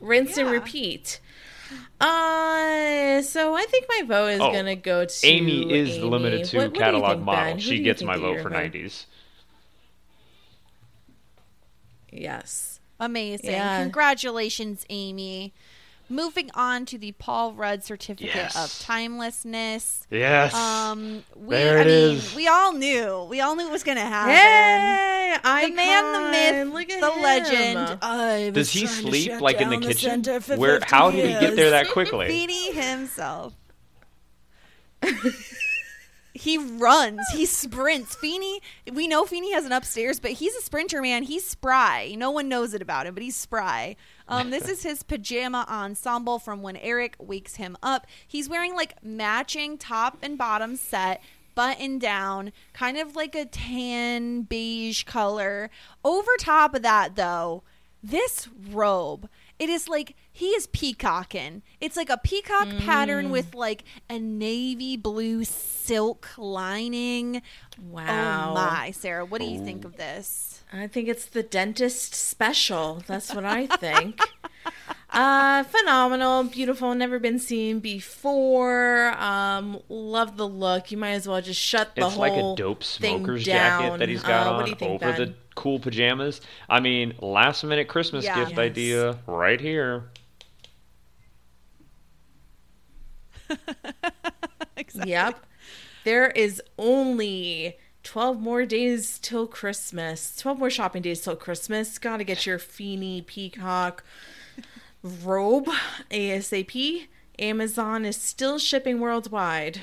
Rinse and repeat. Uh, so I think my vote is Oh, gonna go to Amy is Amy. Limited Too What- what catalog think, model. Ben? Who do She gets my vote for '90s. Yes. Amazing. Yeah. Congratulations, Amy. Moving on to the Paul Rudd Certificate Yes. of Timelessness. Yes. Um, we, There I it mean, is. we all knew. We all knew it was going to happen. Hey, The man, the myth, Look at the him. legend. I Does he trying to sleep shut like in the kitchen? center for Where? How did he get there that quickly? Feeding himself. he runs. He sprints. Feeney, we know Feeney has an upstairs, but he's a sprinter, man. He's spry. No one knows it about him, but he's spry. Um, this is his pajama ensemble from when Eric wakes him up. He's wearing like matching top and bottom set, button down, kind of like a tan beige color. Over top of that, though, this robe it is like he is peacocking it's like a peacock pattern with like a navy blue silk lining Wow. oh my sarah what do you think of this I think it's the dentist special. That's what I think. uh, phenomenal, beautiful, never been seen before. Um, love the look. You might as well just shut the It's whole like a dope smoker's jacket that he's got uh, on What do you think, over Ben? the cool pajamas. I mean, last minute Christmas Yeah. gift Yes. idea right here. Yep. There is only 12 more days till Christmas. 12 more shopping days till Christmas. Got to get your Feeny Peacock robe ASAP. Amazon is still shipping worldwide.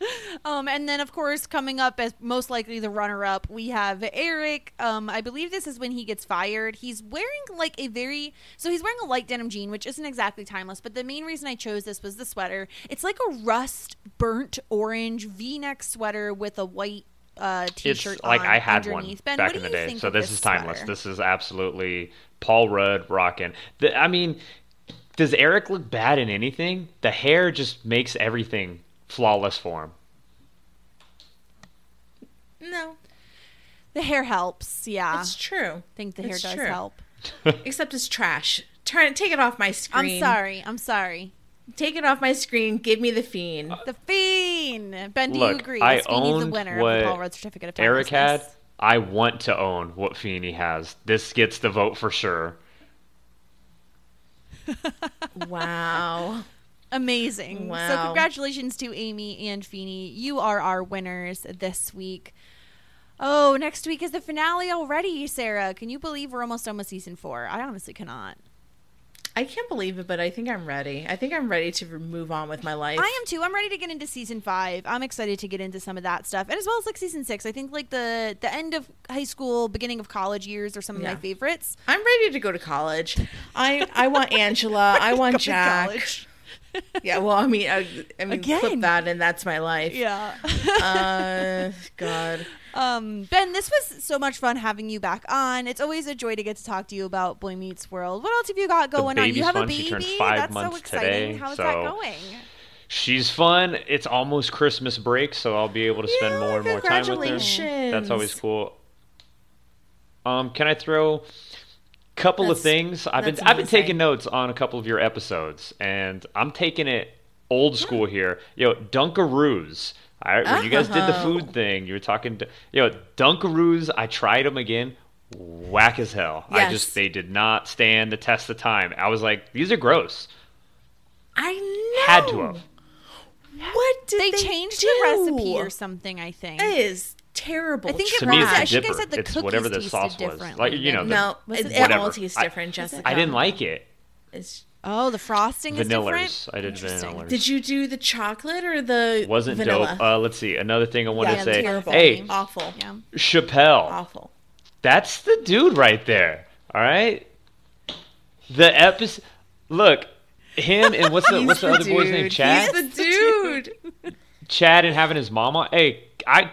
um and then of course coming up as most likely the runner-up we have eric um i believe this is when he gets fired he's wearing like a very so he's wearing a light denim jean which isn't exactly timeless but the main reason i chose this was the sweater it's like a rust burnt orange v-neck sweater with a white uh t-shirt like on I had one. Ben, back in the day. So of this is timeless. sweater? This is absolutely Paul Rudd rocking. The, I mean, does Eric look bad in anything? The hair just makes everything flawless form. No, the hair helps yeah it's true. i think the hair It's does true. help Except it's trash. Turn take it off my screen. i'm sorry i'm sorry Take it off my screen. Give me the fiend. the fiend ben do you agree I Is Feeney the owned winner of the what paul rudd certificate of Eric had. I want to own what Feeney has. This gets the vote for sure. wow. Amazing. So congratulations to Amy and Feeney. You are our winners this week. Oh, next week is the finale already, Sarah. Can you believe we're almost done with season four? I honestly cannot. I can't believe it, but I think I'm ready. I think I'm ready to move on with my life. I am too. I'm ready to get into season five. I'm excited to get into some of that stuff, and as well as like season six. I think like the the end of high school, beginning of college years are some of Yeah. my favorites. I'm ready to go to college. I I want Angela. I want Jack. College. Yeah, well, I mean, I, I mean, Again. clip that, and that's my life. Yeah. Uh, God. Um, Ben, this was so much fun having you back on. It's always a joy to get to talk to you about Boy Meets World. What else have you got going on? You baby's have a fun. She baby. turned five That's so exciting. today, How's so- that going? She's fun. It's almost Christmas break, so I'll be able to spend Yeah, more and more time with her. That's always cool. Um, can I throw a couple of things? I've been that's I've been taking notes on a couple of your episodes, and I'm taking it old school here. Yo, Dunkaroos. All right, when you guys did the food uh-huh. thing, you were talking to yo Dunkaroos. I tried them again. Whack as hell. I just they did not stand the test of time. I was like, these are gross. I know Had to have. What did They they, changed do? the recipe or something. I think. It is terrible. I think it To me, was. it's I a think I said the It's cookies whatever the tasted sauce was. Like, you know, than- the- no, it, it it whatever. all tastes I- different, Jessica. I didn't like it. It's- Oh, the frosting is Vanillers. different. I did Interesting. vanillers. Did you do the chocolate or the Wasn't vanilla? dope. Uh, let's see. Another thing I wanted yeah, to say. terrible. Hey, awful, Yeah. Chappelle. awful. That's the dude right there. All right. The episode. Look, him and what's the what's the, other boy's name? Chad. He's the dude. Chad and having his mama. Hey, I.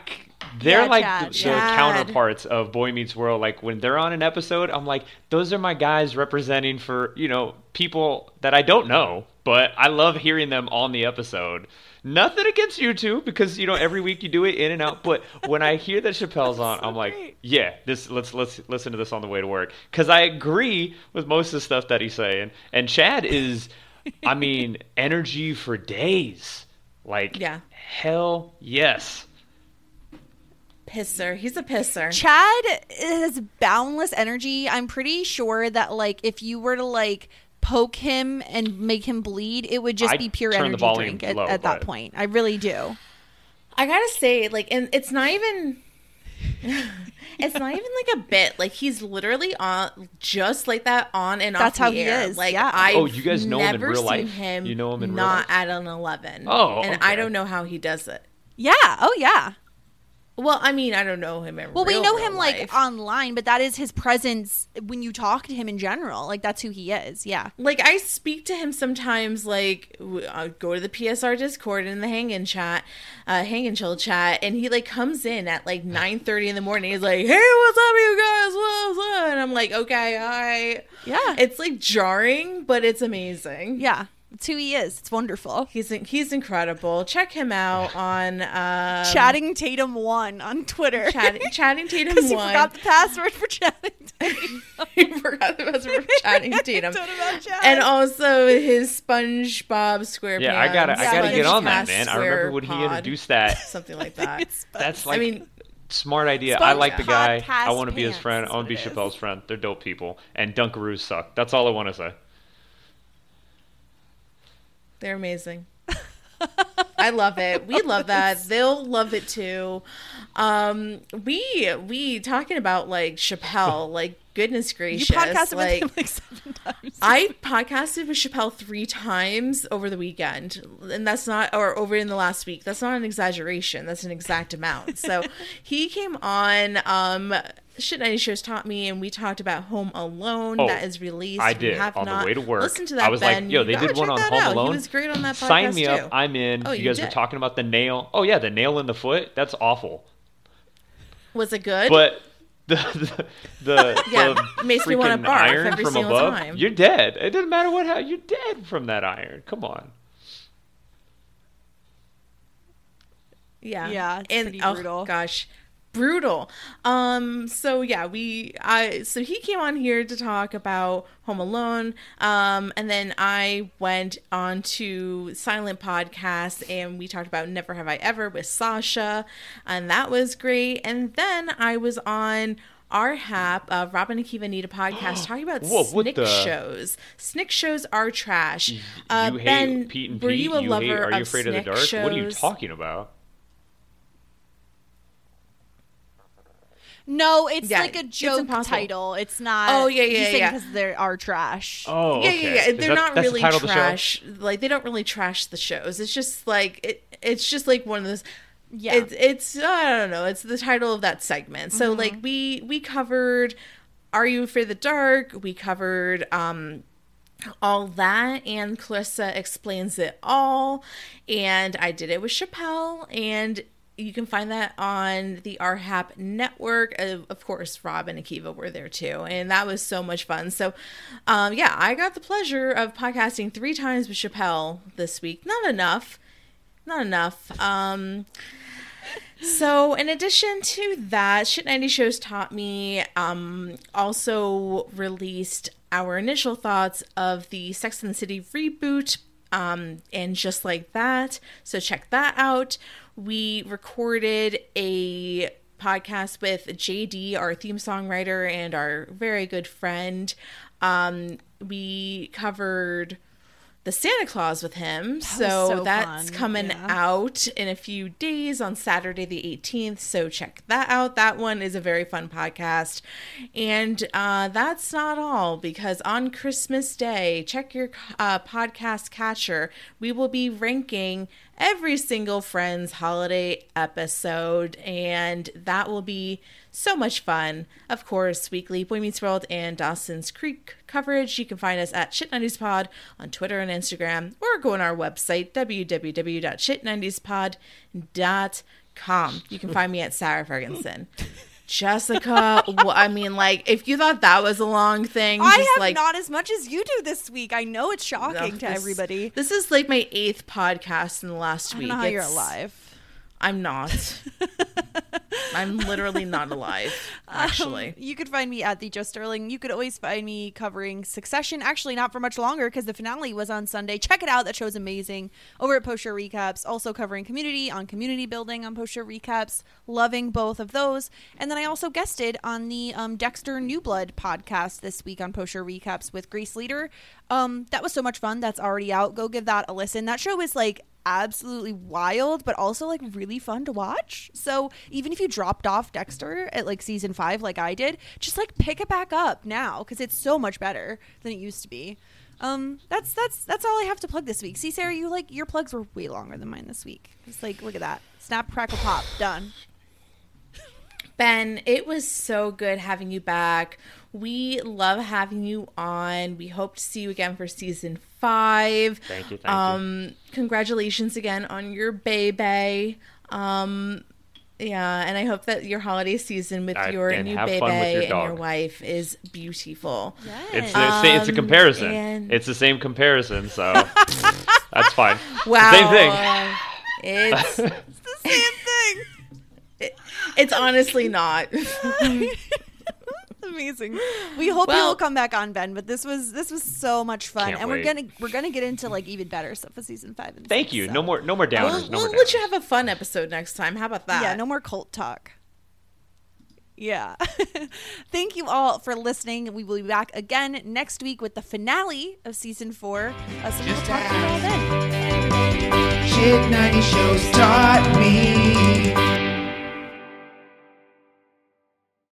They're Yeah, like Chad, the, Chad. counterparts of Boy Meets World. Like when they're on an episode, I'm like, those are my guys representing for you know people that I don't know, but I love hearing them on the episode. Nothing against you two because you know every week you do it in and out. But when I hear that Chappelle's on, I'm like, yeah, this let's let's listen to this on the way to work because I agree with most of the stuff that he's saying. And Chad is, I mean, energy for days. Like, Yeah. hell yes. Pisser. He's a pisser. Chad has boundless energy. I'm pretty sure that like if you were to like poke him and make him bleed, it would just I'd be pure turn the energy drink at, low, at that but- point. I really do. I gotta say, like, and it's not even. it's not even like a bit. Like he's literally on just like that on and That's off That's how the he air. is, Like yeah. I've Oh, you guys know him in real life? Him You know him in real not life? at an eleven. Oh, and I don't know how he does it. Yeah. Oh yeah. Well, I mean, I don't know him in Well, we know real him like online, but that is his presence when you talk to him in general. Like that's who he is. Yeah. like I speak to him sometimes. Like I go to the PSR Discord and the Hang In chat, uh, Hang and Chill chat, and he like comes in at like nine thirty in the morning. He's like, "Hey, what's up, you guys? What's up?" And I'm like, "Okay, right." Yeah. It's like jarring, but it's amazing. Yeah. It's who he is. It's wonderful. He's he's incredible. Check him out on um, Chatting Tatum one on Twitter. Chat, chatting Tatum one. you forgot the password for chatting. Tatum. He forgot the password for chatting Tatum. Don't about Chad. And also his SpongeBob SquarePants. Yeah, I gotta, I gotta get on that, man. I remember when he introduced that. something like that. That's like, I mean, smart idea. I like the guy. I want to be his friend. is I want to be what it is. Chappelle's friend. They're dope people. And Dunkaroos suck. That's all I want to say. They're amazing. I love it. We love that. They'll love it too. Um, we we talking about like Chappelle, like goodness gracious. you podcasted like, with him like seven times. I podcasted with Chappelle three times over the weekend, and that's not, or over in the last week. That's not an exaggeration. That's an exact amount. So he came on. Um, Shit 90 Shows taught me, and we talked about Home Alone Oh, that is released. I did have on not the way to work. Listen to that. I was Ben. like, "Yo, they gotta did one on Home out. Alone. He was great on that podcast Sign me too. up. I'm in. Oh, you, you guys were talking about the nail. Oh yeah, the nail in the foot. That's awful. Was it good? But the the, the, Yeah, the makes me wanna barf iron every from single above. time. You're dead. It doesn't matter what. ha- You're dead from that iron. Come on. Yeah. Yeah, it's and pretty oh brutal. gosh, brutal. Um so yeah, we I so he came on here to talk about Home Alone. Um and then I went on to Silent Podcast and we talked about Never Have I Ever with Sasha and that was great. And then I was on RHAP, uh, Rob and Akiva Need a podcast talking about Whoa, snick the- shows. Snick shows are trash. Uh, you hate ben, Pete and were Pete. you a lover hate, Are you of afraid of the Snick dark? What are you talking about? No, it's Yeah, like a joke impossible. title. It's not. Oh, yeah, yeah, yeah. Because they are trash. Oh, yeah, okay. yeah, yeah. Is They're that- not that's the really the trash. Like they don't really trash the shows. It's just like it. It's just like one of those. Yeah. It's it's I don't know. It's the title of that segment. So Mm-hmm. like we we covered. Are you afraid of the dark? We covered um all that and Clarissa explains it all and I did it with Chappelle and you can find that on the RHAP network. Of, of course, Rob and Akiva were there too, and that was so much fun. So, um, yeah, I got the pleasure of podcasting three times with Chappelle this week. Not enough, not enough. Um, so, in addition to that, Shit 90 Shows Taught Me um, also released our initial thoughts of the Sex and the City reboot um, and just like that. So, check that out. We recorded a podcast with JD, our theme songwriter, and our very good friend. Um, we covered the Santa Claus with him. so, so that's fun, coming yeah. out in a few days on Saturday the 18th. So check that out. That one is a very fun podcast. And uh, that's not all because on Christmas Day, check your uh, podcast catcher. We will be ranking every single Friends holiday episode, and that will be so much fun. Of course, weekly Boy Meets World and Dawson's Creek coverage. You can find us at Shit90spod on Twitter and Instagram, or go on our website, www.shit90spod.com. You can find me at Sarah Ferguson. Jessica, I mean, like, if you thought that was a long thing, I just have like not as much as you do this week. I know it's shocking Ugh, to this- everybody. This is like my eighth podcast in the last week. don't know how you're alive. I'm not. I'm literally not alive, actually. Um, you could find me at the Joe Sterling. You could always find me covering Succession. Actually, not for much longer because the finale was on Sunday. Check it out. That show's amazing. Over at Post Show Recaps. Also covering Community on Community Building on Post Show Recaps. Loving both of those. And then I also guested on the um, Dexter New Blood podcast this week on Post Show Recaps with Grace Leader. Um, that was so much fun. That's already out. Go give that a listen. That show is like absolutely wild, but also like really fun to watch. So even if you dropped off Dexter at like season five, like I did, just like pick it back up now because it's so much better than it used to be. Um, that's that's that's all I have to plug this week. See, Sarah, you like your plugs were way longer than mine this week. It's like look at that, snap, crackle, pop, done. Ben, it was so good having you back. We love having you on. We hope to see you again for season five. Thank you, thank you. um, Congratulations again on your baby. Um, yeah, and I hope that your holiday season with I- your new baby your and your wife is beautiful. It's the, sa- it's a Um, comparison. and- It's the same comparison, so that's fine. Wow. Same thing. It's it's the Same thing. it's honestly not. amazing. We hope Well- you will come back on, Ben. But this was this was so much fun, and wait. we're gonna we're gonna get into like even better stuff for season five. And Thank six, you. so. No more no more downers. we'll no more we'll downers. let you have a fun episode next time. How about that? Yeah, no more cult talk. Yeah. Thank you all for listening. We will be back again next week with the finale of season four. Uh, so we'll Just talk to you all then. Shit 90 shows taught me.